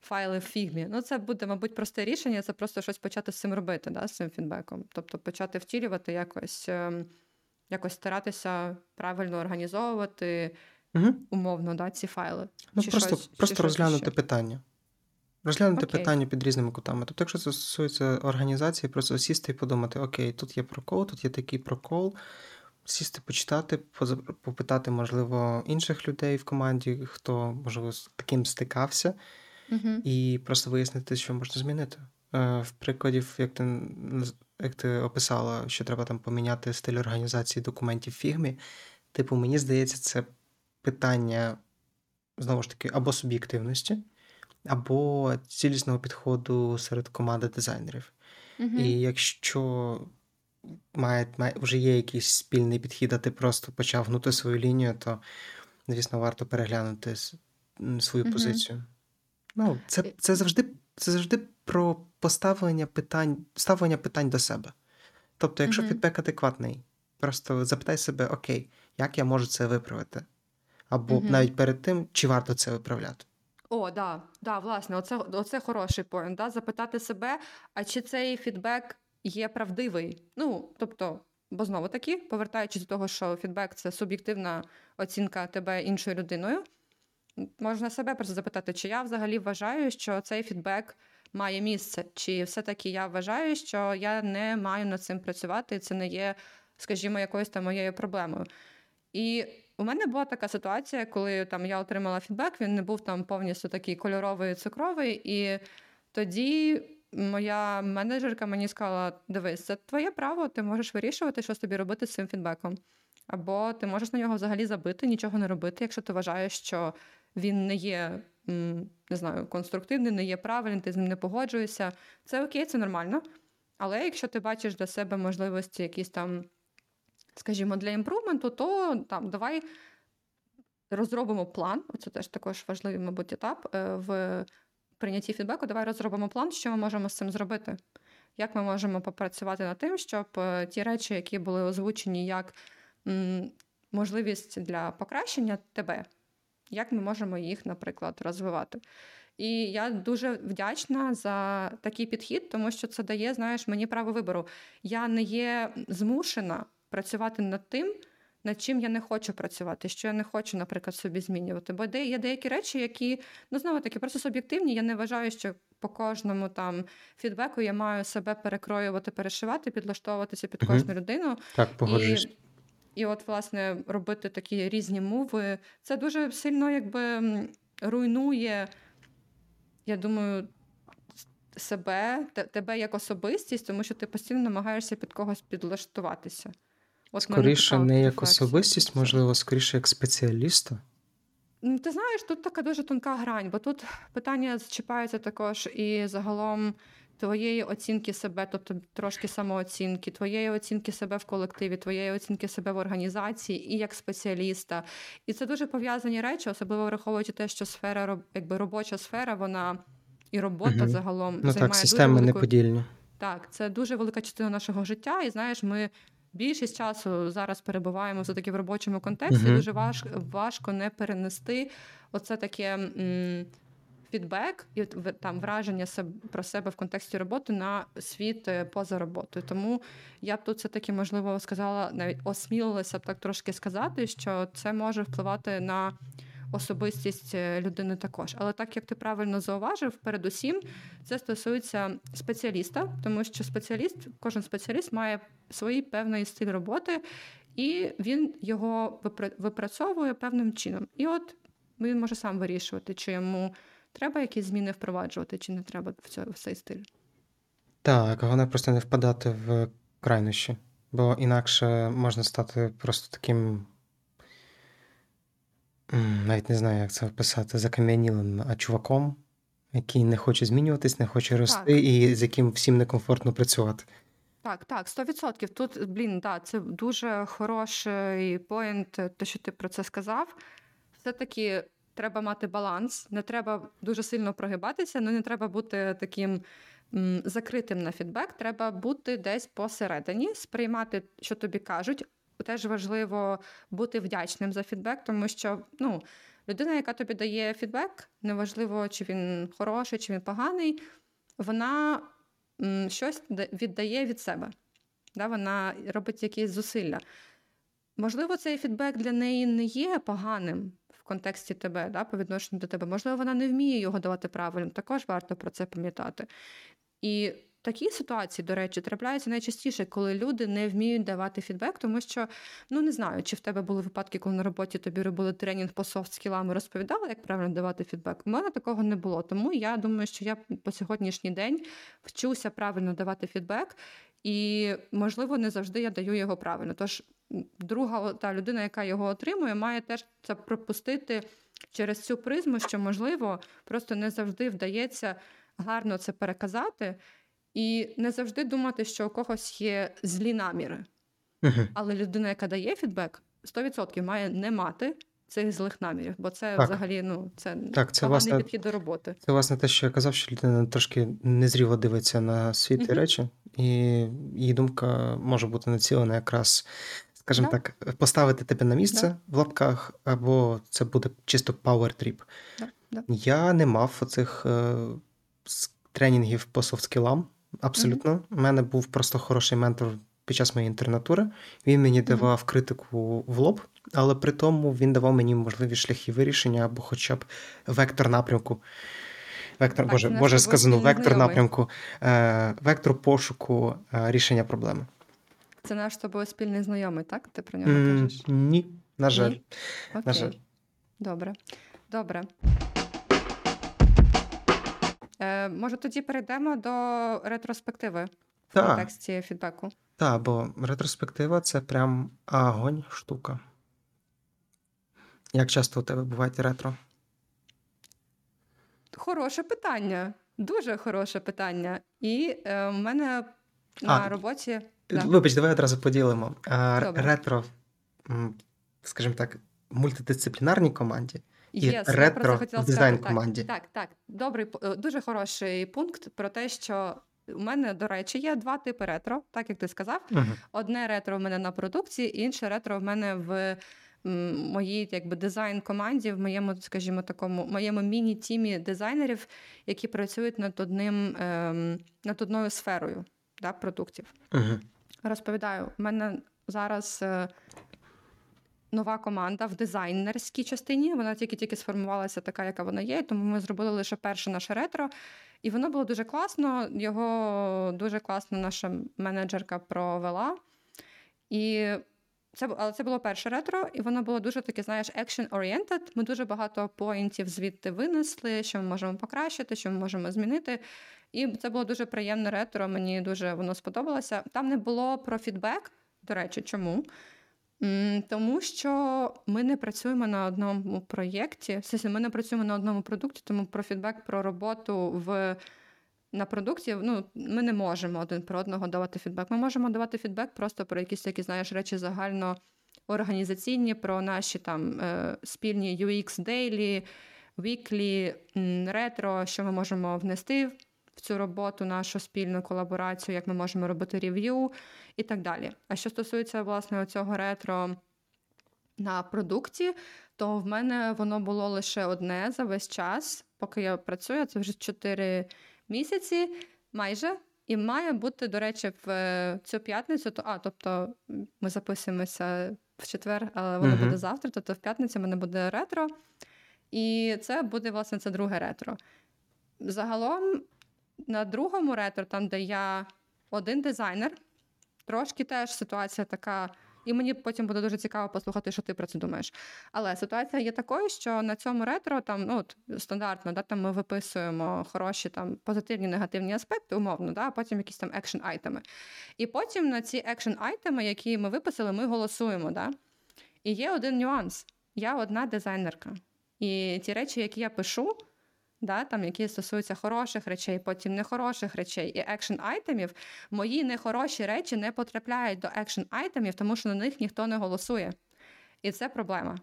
файли в фігмі. Ну, це буде, мабуть, просте рішення, це просто щось почати з цим робити, да, з цим фідбеком. Тобто почати втілювати якось, ем, якось старатися правильно організовувати Угу. умовно да, ці файли. Ну, Чи просто, щось- просто щось розглянути ще. питання. Розглянути Окей. питання під різними кутами. Тобто, якщо це стосується організації, просто сісти і подумати: окей, тут є прокол, тут є такий прокол. Сісти, почитати, попитати, можливо, інших людей в команді, хто, можливо, з таким стикався, Угу. і просто вияснити, що можна змінити. Е, В прикладів, як ти, як ти описала, що треба там поміняти стиль організації документів в фігмі, типу, мені здається, це питання знову ж таки або суб'єктивності, або цілісного підходу серед команди дизайнерів. Угу. І якщо має, має, вже є якийсь спільний підхід, а ти просто почав гнути свою лінію, то, звісно, варто переглянути свою Мгм. позицію. Ну, це, це, завжди, це завжди про поставлення питань, ставлення питань до себе. Тобто, якщо Мгм. фідбек адекватний, просто запитай себе, окей, як я можу це виправити? Або Мгм. навіть перед тим, чи варто це виправляти. О, да, да, власне, оце, оце хороший поінт. Да? Запитати себе, а чи цей фідбек є правдивий? Ну, тобто, бо знову таки, повертаючись до того, що фідбек це суб'єктивна оцінка тебе іншою людиною. Можна себе просто запитати, чи я взагалі вважаю, що цей фідбек має місце, чи все-таки я вважаю, що я не маю над цим працювати, і це не є, скажімо, якоюсь там моєю проблемою. І у мене була така ситуація, коли там я отримала фідбек, він не був там повністю такий кольоровий, цукровий. І тоді моя менеджерка мені сказала: дивись, це твоє право, ти можеш вирішувати, що тобі робити з цим фідбеком. Або ти можеш на нього взагалі забити, нічого не робити, якщо ти вважаєш, що він не є не знаю, конструктивний, не є правильний, ти з ним не погоджуєшся. Це окей, це нормально. Але якщо ти бачиш для себе можливості якісь там, скажімо, для імпрувменту, то там давай розробимо план. Оце теж також важливий, мабуть, етап е, в прийнятті фідбеку. Давай розробимо план, що ми можемо з цим зробити. Як ми можемо попрацювати над тим, щоб е, ті речі, які були озвучені як можливість для покращення тебе, як ми можемо їх, наприклад, розвивати. І я дуже вдячна за такий підхід, тому що це дає, знаєш, мені право вибору. Я не є змушена працювати над тим, над чим я не хочу працювати, що я не хочу, наприклад, собі змінювати. Бо є деякі речі, які ну знову таки просто суб'єктивні. Я не вважаю, що по кожному там фідбеку я маю себе перекроювати, перешивати, підлаштовуватися під кожну людину. Так, погоджуюсь. І, і от, власне, робити такі різні мови, це дуже сильно якби руйнує, я думаю, себе, тебе як особистість, тому що ти постійно намагаєшся під когось підлаштуватися. От Скоріше не як особистість, можливо, скоріше як спеціаліста. Ти знаєш, тут така дуже тонка грань, бо тут питання зчіпаються також і загалом твоєї оцінки себе, тобто трошки самооцінки, твоєї оцінки себе в колективі, твоєї оцінки себе в організації і як спеціаліста. І це дуже пов'язані речі, особливо враховуючи те, що сфера якби робоча сфера, вона і робота Мгм. загалом Ну займає так, системи дуже велику неподільні. так, це дуже велика частина нашого життя, і знаєш, ми більшість часу зараз перебуваємо все таки в робочому контексті. Мгм. Дуже важ, важко не перенести оце таке м, фідбек і там враження про себе в контексті роботи на світ е, поза роботою. Тому я б тут все таки можливо сказала, навіть осмілилася б так трошки сказати, що це може впливати на. Особистість е, людини також, але так як ти правильно зауважив, передусім це стосується спеціаліста, тому що спеціаліст, кожен спеціаліст має свій певний стиль роботи, і він його випрацьовує певним чином. І от він може сам вирішувати, чи йому треба якісь зміни впроваджувати, чи не треба в цьо- в цей стиль. Так, головне просто не впадати в крайнощі, бо інакше можна стати просто таким. Навіть не знаю, як це описати, закам'янілим а чуваком, який не хоче змінюватись, не хоче рости, Так. і з яким всім некомфортно працювати. Так, так, 100%. Тут, блін, да, це дуже хороший поінт, те, що ти про це сказав. Все-таки треба мати баланс, не треба дуже сильно прогибатися, але не треба бути таким м, закритим на фідбек. Треба бути десь посередині, сприймати, що тобі кажуть. Теж важливо бути вдячним за фідбек, тому що ну, людина, яка тобі дає фідбек, неважливо, чи він хороший, чи він поганий, вона м, щось віддає від себе. Да, вона робить якісь зусилля. Можливо, цей фідбек для неї не є поганим контексті тебе, да, по відношенню до тебе. Можливо, вона не вміє його давати правильно, також варто про це пам'ятати. І такі ситуації, до речі, трапляються найчастіше, коли люди не вміють давати фідбек, тому що ну не знаю, чи в тебе були випадки, коли на роботі тобі робили тренінг по софт скілам і розповідали, як правильно давати фідбек. У мене такого не було. Тому я думаю, що я по сьогоднішній день вчуся правильно давати фідбек, і можливо не завжди я даю його правильно. Тож друга та людина, яка його отримує, має теж це пропустити через цю призму, що можливо просто не завжди вдається гарно це переказати. І не завжди думати, що у когось є злі наміри. Але людина, яка дає фідбек, 100% має не мати цих злих намірів, бо це Так. взагалі ну, це, Так, це, власне, підхід до роботи. Це власне те, що я казав, що людина трошки незріло дивиться на світ і Мгм. речі, і її думка може бути націлена якраз, скажімо Да. так, поставити тебе на місце Да. в лапках, або це буде чисто power trip. Я не мав оцих е, тренінгів по софт-скілам. Абсолютно. У мене був просто хороший ментор під час моєї інтернатури. Він мені давав критику в лоб, але при тому він давав мені можливі шляхи вирішення або хоча б вектор напрямку. Вектор, Так, боже, боже сказано, вектор знайомий. напрямку, е, вектор пошуку е, рішення проблеми. Це наш з тобою спільний знайомий, так? Ти про нього кажеш? Ні, на жаль. Ні? Окей. На жаль. Добре. Добре. Е, може, тоді перейдемо до ретроспективи в контексті фідбеку. Так, бо ретроспектива це прям огонь штука. Як часто у тебе бувають ретро? Хороше питання. Дуже хороше питання. І е, в мене на А, роботі. Вибач, давай одразу поділимо. Добре. ретро, скажімо так, в мультидисциплінарній команді і Yes, ретро в дизайн команді. Так, так, так. Добрий, е, дуже хороший пункт про те, що у мене, до речі, є два типи ретро, так як ти сказав. Мгм. Одне ретро в мене на продукції, інше ретро в мене в моїй якби дизайн-команді, в моєму, скажімо, такому моєму міні-тімі дизайнерів, які працюють над одним ем, над одною сферою да, продуктів. Мгм. Розповідаю, в мене зараз е, нова команда в дизайнерській частині. Вона тільки-тільки сформувалася така, яка вона є. Тому ми зробили лише перше наше ретро. І воно було дуже класно. Його дуже класно наша менеджерка провела. І це, але це було перше ретро, і воно було дуже таке, знаєш, action-oriented. Ми дуже багато поінтів звідти винесли, що ми можемо покращити, що ми можемо змінити. І це було дуже приємне ретро. Мені дуже воно сподобалося. Там не було про фідбек. До речі, чому? Тому що ми не працюємо на одному проєкті. Ми не працюємо на одному продукті, тому про фідбек, про роботу в на продукті, ну, ми не можемо один про одного давати фідбек. Ми можемо давати фідбек просто про якісь такі, знаєш, речі загально організаційні, про наші там е, спільні UX Daily, Weekly, ретро, що ми можемо внести в цю роботу, нашу спільну колаборацію, як ми можемо робити рев'ю і так далі. А що стосується власне цього ретро на продукті, то в мене воно було лише одне за весь час, поки я працюю, це вже 4 місяці майже. І має бути, до речі, в е, цю п'ятницю, то, а, тобто ми записуємося в четвер, але воно Мгм. буде завтра, тобто в п'ятницю в мене буде ретро. І це буде, власне, це друге ретро. Загалом на другому ретро, там, де я один дизайнер, трошки теж ситуація така. І мені потім буде дуже цікаво послухати, що ти про це думаєш. Але ситуація є такою, що на цьому ретро там ну от, стандартно, да, там ми виписуємо хороші там позитивні негативні аспекти, умовно, да, а потім якісь там action items. І потім на ці action items, які ми виписали, ми голосуємо. Да? І є один нюанс: я одна дизайнерка. І ті речі, які я пишу, да, там, які стосуються хороших речей, потім нехороших речей і екшн айтемів, мої нехороші речі не потрапляють до екшн айтемів, тому що на них ніхто не голосує. І це проблема.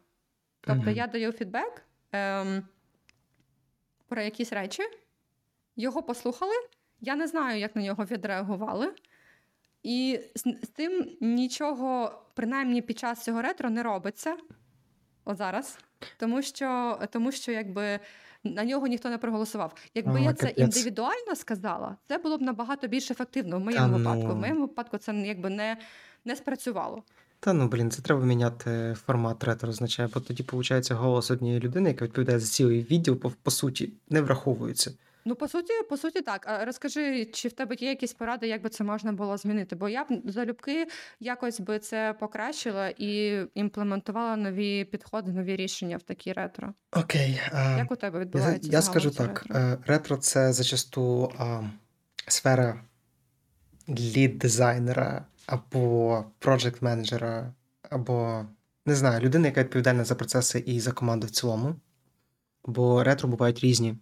Тобто я даю фідбек ем, про якісь речі, його послухали, я не знаю, як на нього відреагували. І з, з тим нічого, принаймні під час цього ретро, не робиться. От зараз. Тому що, тому що якби на нього ніхто не проголосував. Якби О, я це індивідуально сказала, це було б набагато більш ефективно в моєму Та випадку. ну. В моєму випадку це якби не, не спрацювало. Та ну блін, це треба міняти формат ретро означає, бо тоді, виходить, голос однієї людини, яка відповідає за цілий відділ, по, по суті, не враховується. Ну, по суті, по суті, так. А розкажи, чи в тебе є якісь поради, як би це можна було змінити? Бо я б залюбки якось би це покращила і імплементувала нові підходи, нові рішення в такі ретро. Окей. а, Як у тебе відбувається? я загалом скажу так: ретро? е, ретро це зачасту а, сфера лід-дизайнера або проджект-менеджера, або не знаю, людини, яка відповідальна за процеси і за команду в цілому. Бо ретро бувають різні.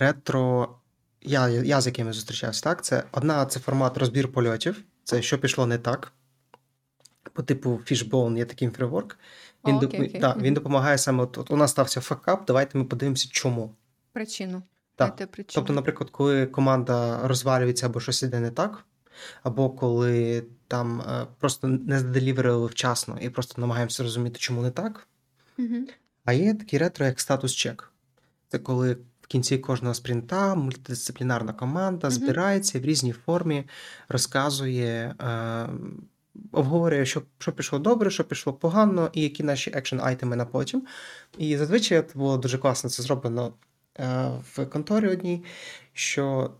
Ретро, я, я з якими зустрічався, так? Це одна це формат розбір польотів, це що пішло не так. По типу Fishbone є такий фреймворк. Він, О, доп- окей, да, він допомагає саме, от, от у нас стався факап, давайте ми подивимося, чому. Причину. Так. Причину. Тобто, наприклад, коли команда розвалюється або щось іде не так, або коли там е, просто не за deliver или вчасно і просто намагаємося розуміти, чому не так. Мгм. А є такі ретро, як status check. Це коли кінці кожного спринта мультидисциплінарна команда збирається в різній формі розказує, е, обговорює, що, що пішло добре, що пішло погано, і які наші action items на потім. І зазвичай було дуже класно це зроблено е, в конторі одній, що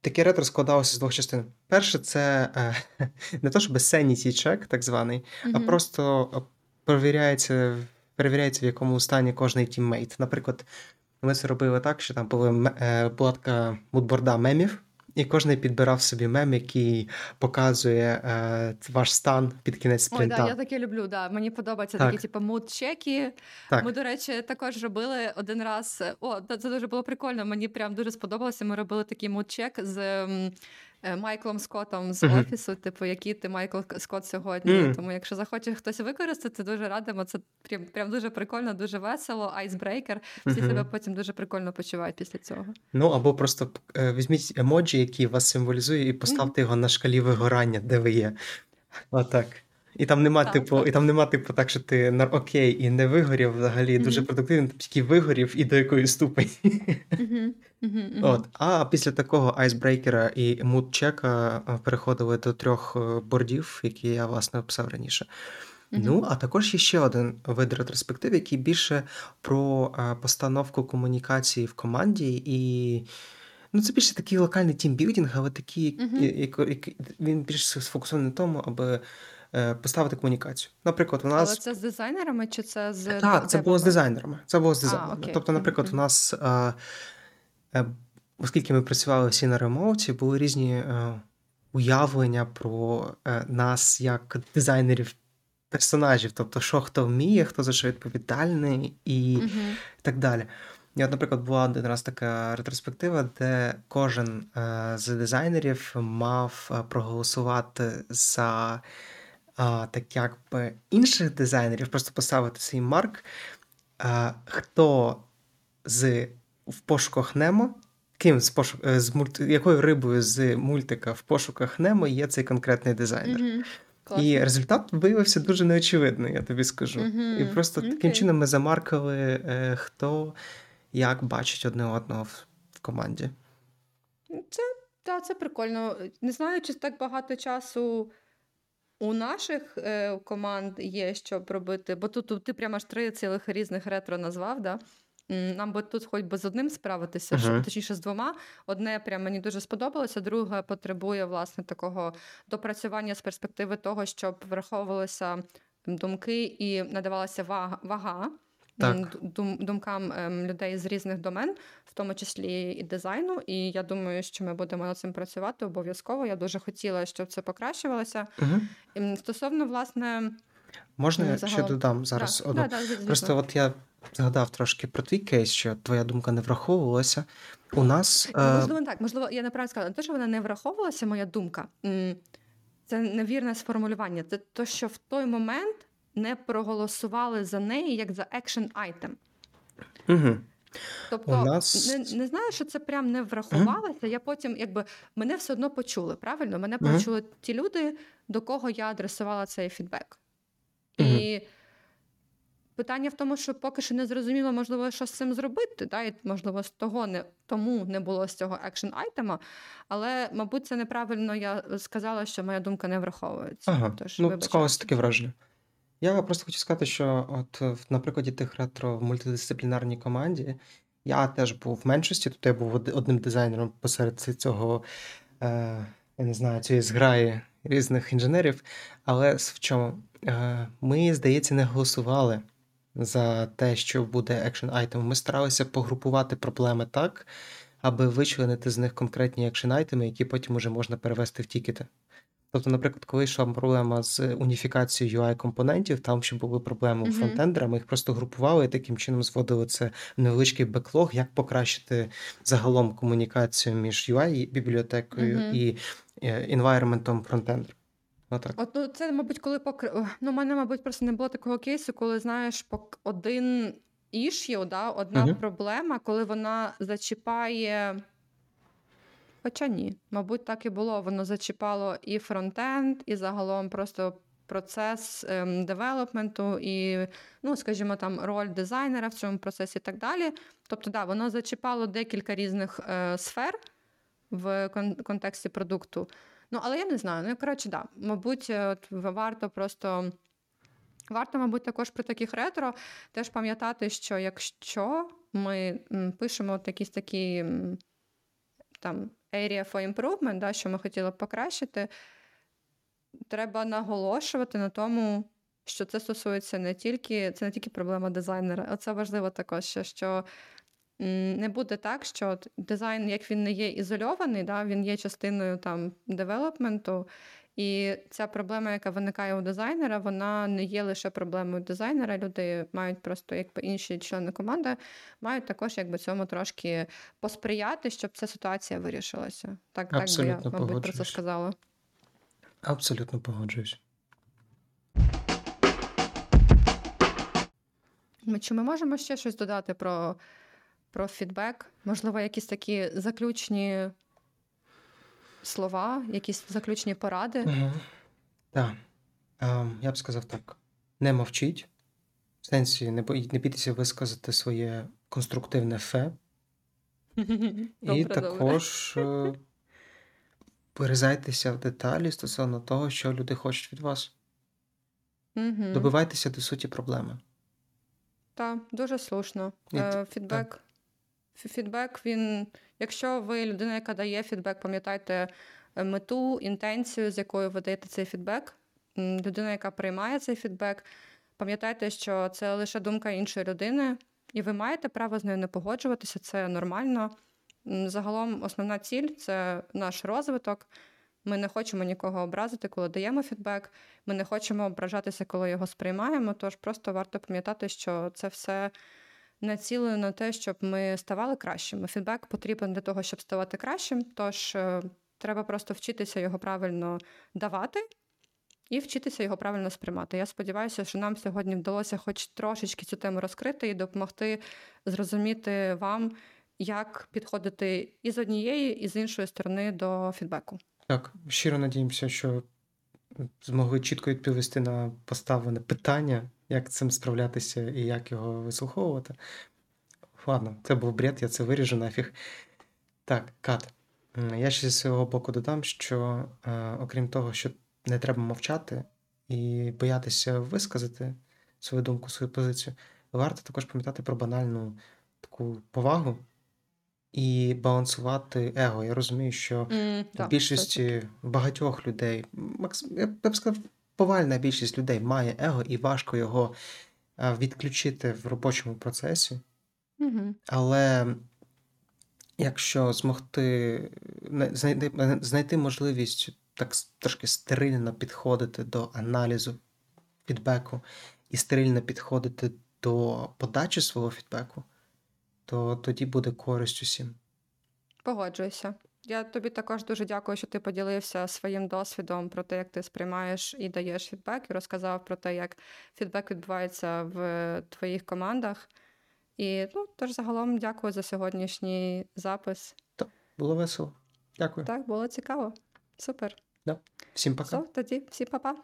таке ретро складалося з двох частин. Перше, це е, не то, щоб sanity check, так званий, а просто е, перевіряється, перевіряється, в якому стані кожний teammate. Наприклад, ми це робили так, що там була платка е, була така moodboard а мемів, і кожен підбирав собі мем, який показує е, ваш стан під кінець Ой, да, я таке люблю. Да. Мені подобаються Так. такі, типу, mood-check и. Так. Ми, до речі, також робили один раз. О, це дуже було прикольно. Мені прям дуже сподобалося. Ми робили такий mood-check з е, Майклом Скоттом з Мгм. офісу. Типу, який ти Майкл Скотт сьогодні. Мгм. Тому, якщо захоче хтось використати, дуже радимо. Це прям, прям дуже прикольно, дуже весело. Icebreaker. Всі Мгм. себе потім дуже прикольно почувають після цього. Ну або просто е, візьміть емоджі, який вас символізує, і поставте його на шкалі вигорання, де ви є. Отак. І там нема, Так, типу, так. і там нема, типу, так, що ти на окей і не вигорів взагалі дуже продуктивний, ти тільки вигорів і до якої ступені. Мгм, мгм. От. А після такого icebreaker а і mood check а переходили до трьох е, бордів, які я власне описав раніше. Ну, а також є ще один вид ретроспектив, який більше про е, постановку комунікації в команді, і ну, це більше такий локальний тімбілдинг, але такий, Мгм. як, як, він більше сфокусований на тому, аби поставити комунікацію. Наприклад, у нас Але це з дизайнерами чи це з так, це було з дизайнерами. Це було з дизайнерами. окей. Тобто, наприклад, у нас, е, е, оскільки ми працювали всі на ремоуті, були різні е, уявлення про е, нас як дизайнерів персонажів. Тобто, що хто вміє, хто за що відповідальний і Мгм. так далі. І от, наприклад, була один раз така ретроспектива, де кожен е, з дизайнерів мав е, проголосувати за а, так якби інших дизайнерів, просто поставити свій марк. А, хто з в пошуках Немо, ким з пошук е, з мульт, якою рибою з мультика в пошуках Немо є цей конкретний дизайнер. Класно. І результат виявився дуже неочевидний, я тобі скажу. І Мгм. просто таким чином ми замаркали, е, хто як бачить одне одного в, в команді. Це, та, це прикольно. Не знаю, чи так багато часу у наших е, команд є, щоб робити, бо тут, тут ти прямо аж три цілих різних ретро назвав, да? Нам би тут хоч би з одним справитися, Мгм. щоб, точніше з двома. Одне прям мені дуже сподобалося, друге потребує власне такого допрацювання з перспективи того, щоб враховувалися думки і надавалася вага, вага Так. дум, думкам ем, людей з різних домен, в тому числі і дизайну. І я думаю, що ми будемо над цим працювати обов'язково. Я дуже хотіла, щоб це покращувалося. Угу. Стосовно власне, Можна я ще додам зараз да, одну? да, да. Просто от я згадав трошки про твій кейс, що твоя думка не враховувалася. У нас Ну, е, можливо, так. Можливо, я неправильно сказала. Не те, що вона не враховувалася, моя думка. Це невірне сформулювання. Це те, що в той момент не проголосували за неї як за action item. угу. Тобто, У нас- не, не знаю, що це прям не врахувалося. Я потім, якби мене все одно почули, правильно? Мене Мгм. почули ті люди, до кого я адресувала цей фідбек. Мгм. І питання в тому, що поки що не зрозуміло, можливо, що з цим зробити. Да? І, можливо, з того не тому не було з цього екшн айтема. Але, мабуть, це неправильно. Я сказала, що моя думка не враховується. Ага, Тож, ну, вибачайте. склалося таке враження. Я просто хочу сказати, що от в- на прикладі тих ретро в мультидисциплінарній команді я теж був в меншості, тобто я був од- одним дизайнером посеред цього, е, я не знаю, цієї зграї різних інженерів. Але в чому? Е, ми, здається, не голосували за те, що буде action item. Ми старалися погрупувати проблеми так, аби вичленити з них конкретні action items, які потім уже можна перевести в тікети. Тобто, наприклад, коли йшла проблема з уніфікацією UI-компонентів, там ще були проблеми у Мгм. фронтендера, ми їх просто групували і таким чином зводили це в невеличкий беклог, як покращити загалом комунікацію між UI-бібліотекою Мгм. і е, environment фронтендера. Отак. От ну, це, мабуть, коли покр... Ну, у мене, мабуть, просто не було такого кейсу, коли знаєш, пок... один issue, да, одна Мгм. проблема, коли вона зачіпає. Хоча ні, мабуть, так і було. Воно зачіпало і фронтенд, і загалом просто процес ем, девелопменту, і, ну, скажімо, там роль дизайнера в цьому процесі і так далі. Тобто, да, воно зачіпало декілька різних е, сфер в кон- контексті продукту. Ну, але я не знаю. Ну, коротше, да. Мабуть, е, от варто просто. Варто, мабуть, також при таких ретро теж пам'ятати, що якщо ми пишемо якісь такі там area for improvement, да, що ми хотіли б покращити, треба наголошувати на тому, що це стосується не тільки, це не тільки проблема дизайнера. Оце важливо також, що не буде так, що дизайн, як він не є ізольований, да, він є частиною там девелопменту. І ця проблема, яка виникає у дизайнера, вона не є лише проблемою дизайнера. Люди мають просто, якби інші члени команди, мають також якби цьому трошки посприяти, щоб ця ситуація вирішилася. Так, так би я, Абсолютно мабуть, про це сказала. Абсолютно погоджуюсь. Ми, чи ми можемо ще щось додати про, про фідбек? Можливо, якісь такі заключні слова, якісь заключні поради? Угу. Так. Ем, я б сказав так: не мовчіть. В сенсі, не, бої- не бійтеся висказати своє конструктивне фе. І Добре, добре. також е, вирізайтеся в деталі стосовно того, що люди хочуть від вас. Добивайтеся до суті проблеми. Так, дуже слушно. Е, Фідбек. Фі- Фідбек, він, якщо ви людина, яка дає фідбек, пам'ятайте е, мету, інтенцію, з якою ви даєте цей фідбек. Людина, яка приймає цей фідбек, пам'ятайте, що це лише думка іншої людини, і ви маєте право з нею не погоджуватися, це нормально. Загалом, основна ціль це наш розвиток. Ми не хочемо нікого образити, коли даємо фідбек. Ми не хочемо ображатися, коли його сприймаємо. Тож просто варто пам'ятати, що це все націлено на те, щоб ми ставали кращими. Фідбек потрібен для того, щоб ставати кращим. Тож е, треба просто вчитися його правильно давати. І вчитися його правильно сприймати. Я сподіваюся, що нам сьогодні вдалося хоч трошечки цю тему розкрити і допомогти зрозуміти вам, як підходити і з однієї, і з іншої сторони до фідбеку. Так, щиро надіємося, що змогли чітко відповісти на поставлене питання, як цим справлятися і як його вислуховувати. Ладно, це був бред, я це виріжу нафіг. Так, Кат. Я ще зі свого боку додам, що е, окрім того, що не треба мовчати і боятися висказати свою думку, свою позицію, варто також пам'ятати про банальну таку повагу і балансувати его. Я розумію, що Mm, в більшості багатьох людей, макс- я б сказав, повальна більшість людей має его, і важко його відключити в робочому процесі. Угу. Але якщо змогти знайти, знайти можливість так трошки стерильно підходити до аналізу фідбеку і стерильно підходити до подачі свого фідбеку, то тоді буде користь усім. Погоджуюся. Я тобі також дуже дякую, що ти поділився своїм досвідом про те, як ти сприймаєш і даєш фідбек, і розказав про те, як фідбек відбувається в твоїх командах. І ну, тож загалом дякую за сьогоднішній запис. Було весело. Дякую. Так, було цікаво. Супер. Всім пока. Все, тоді всі па-па.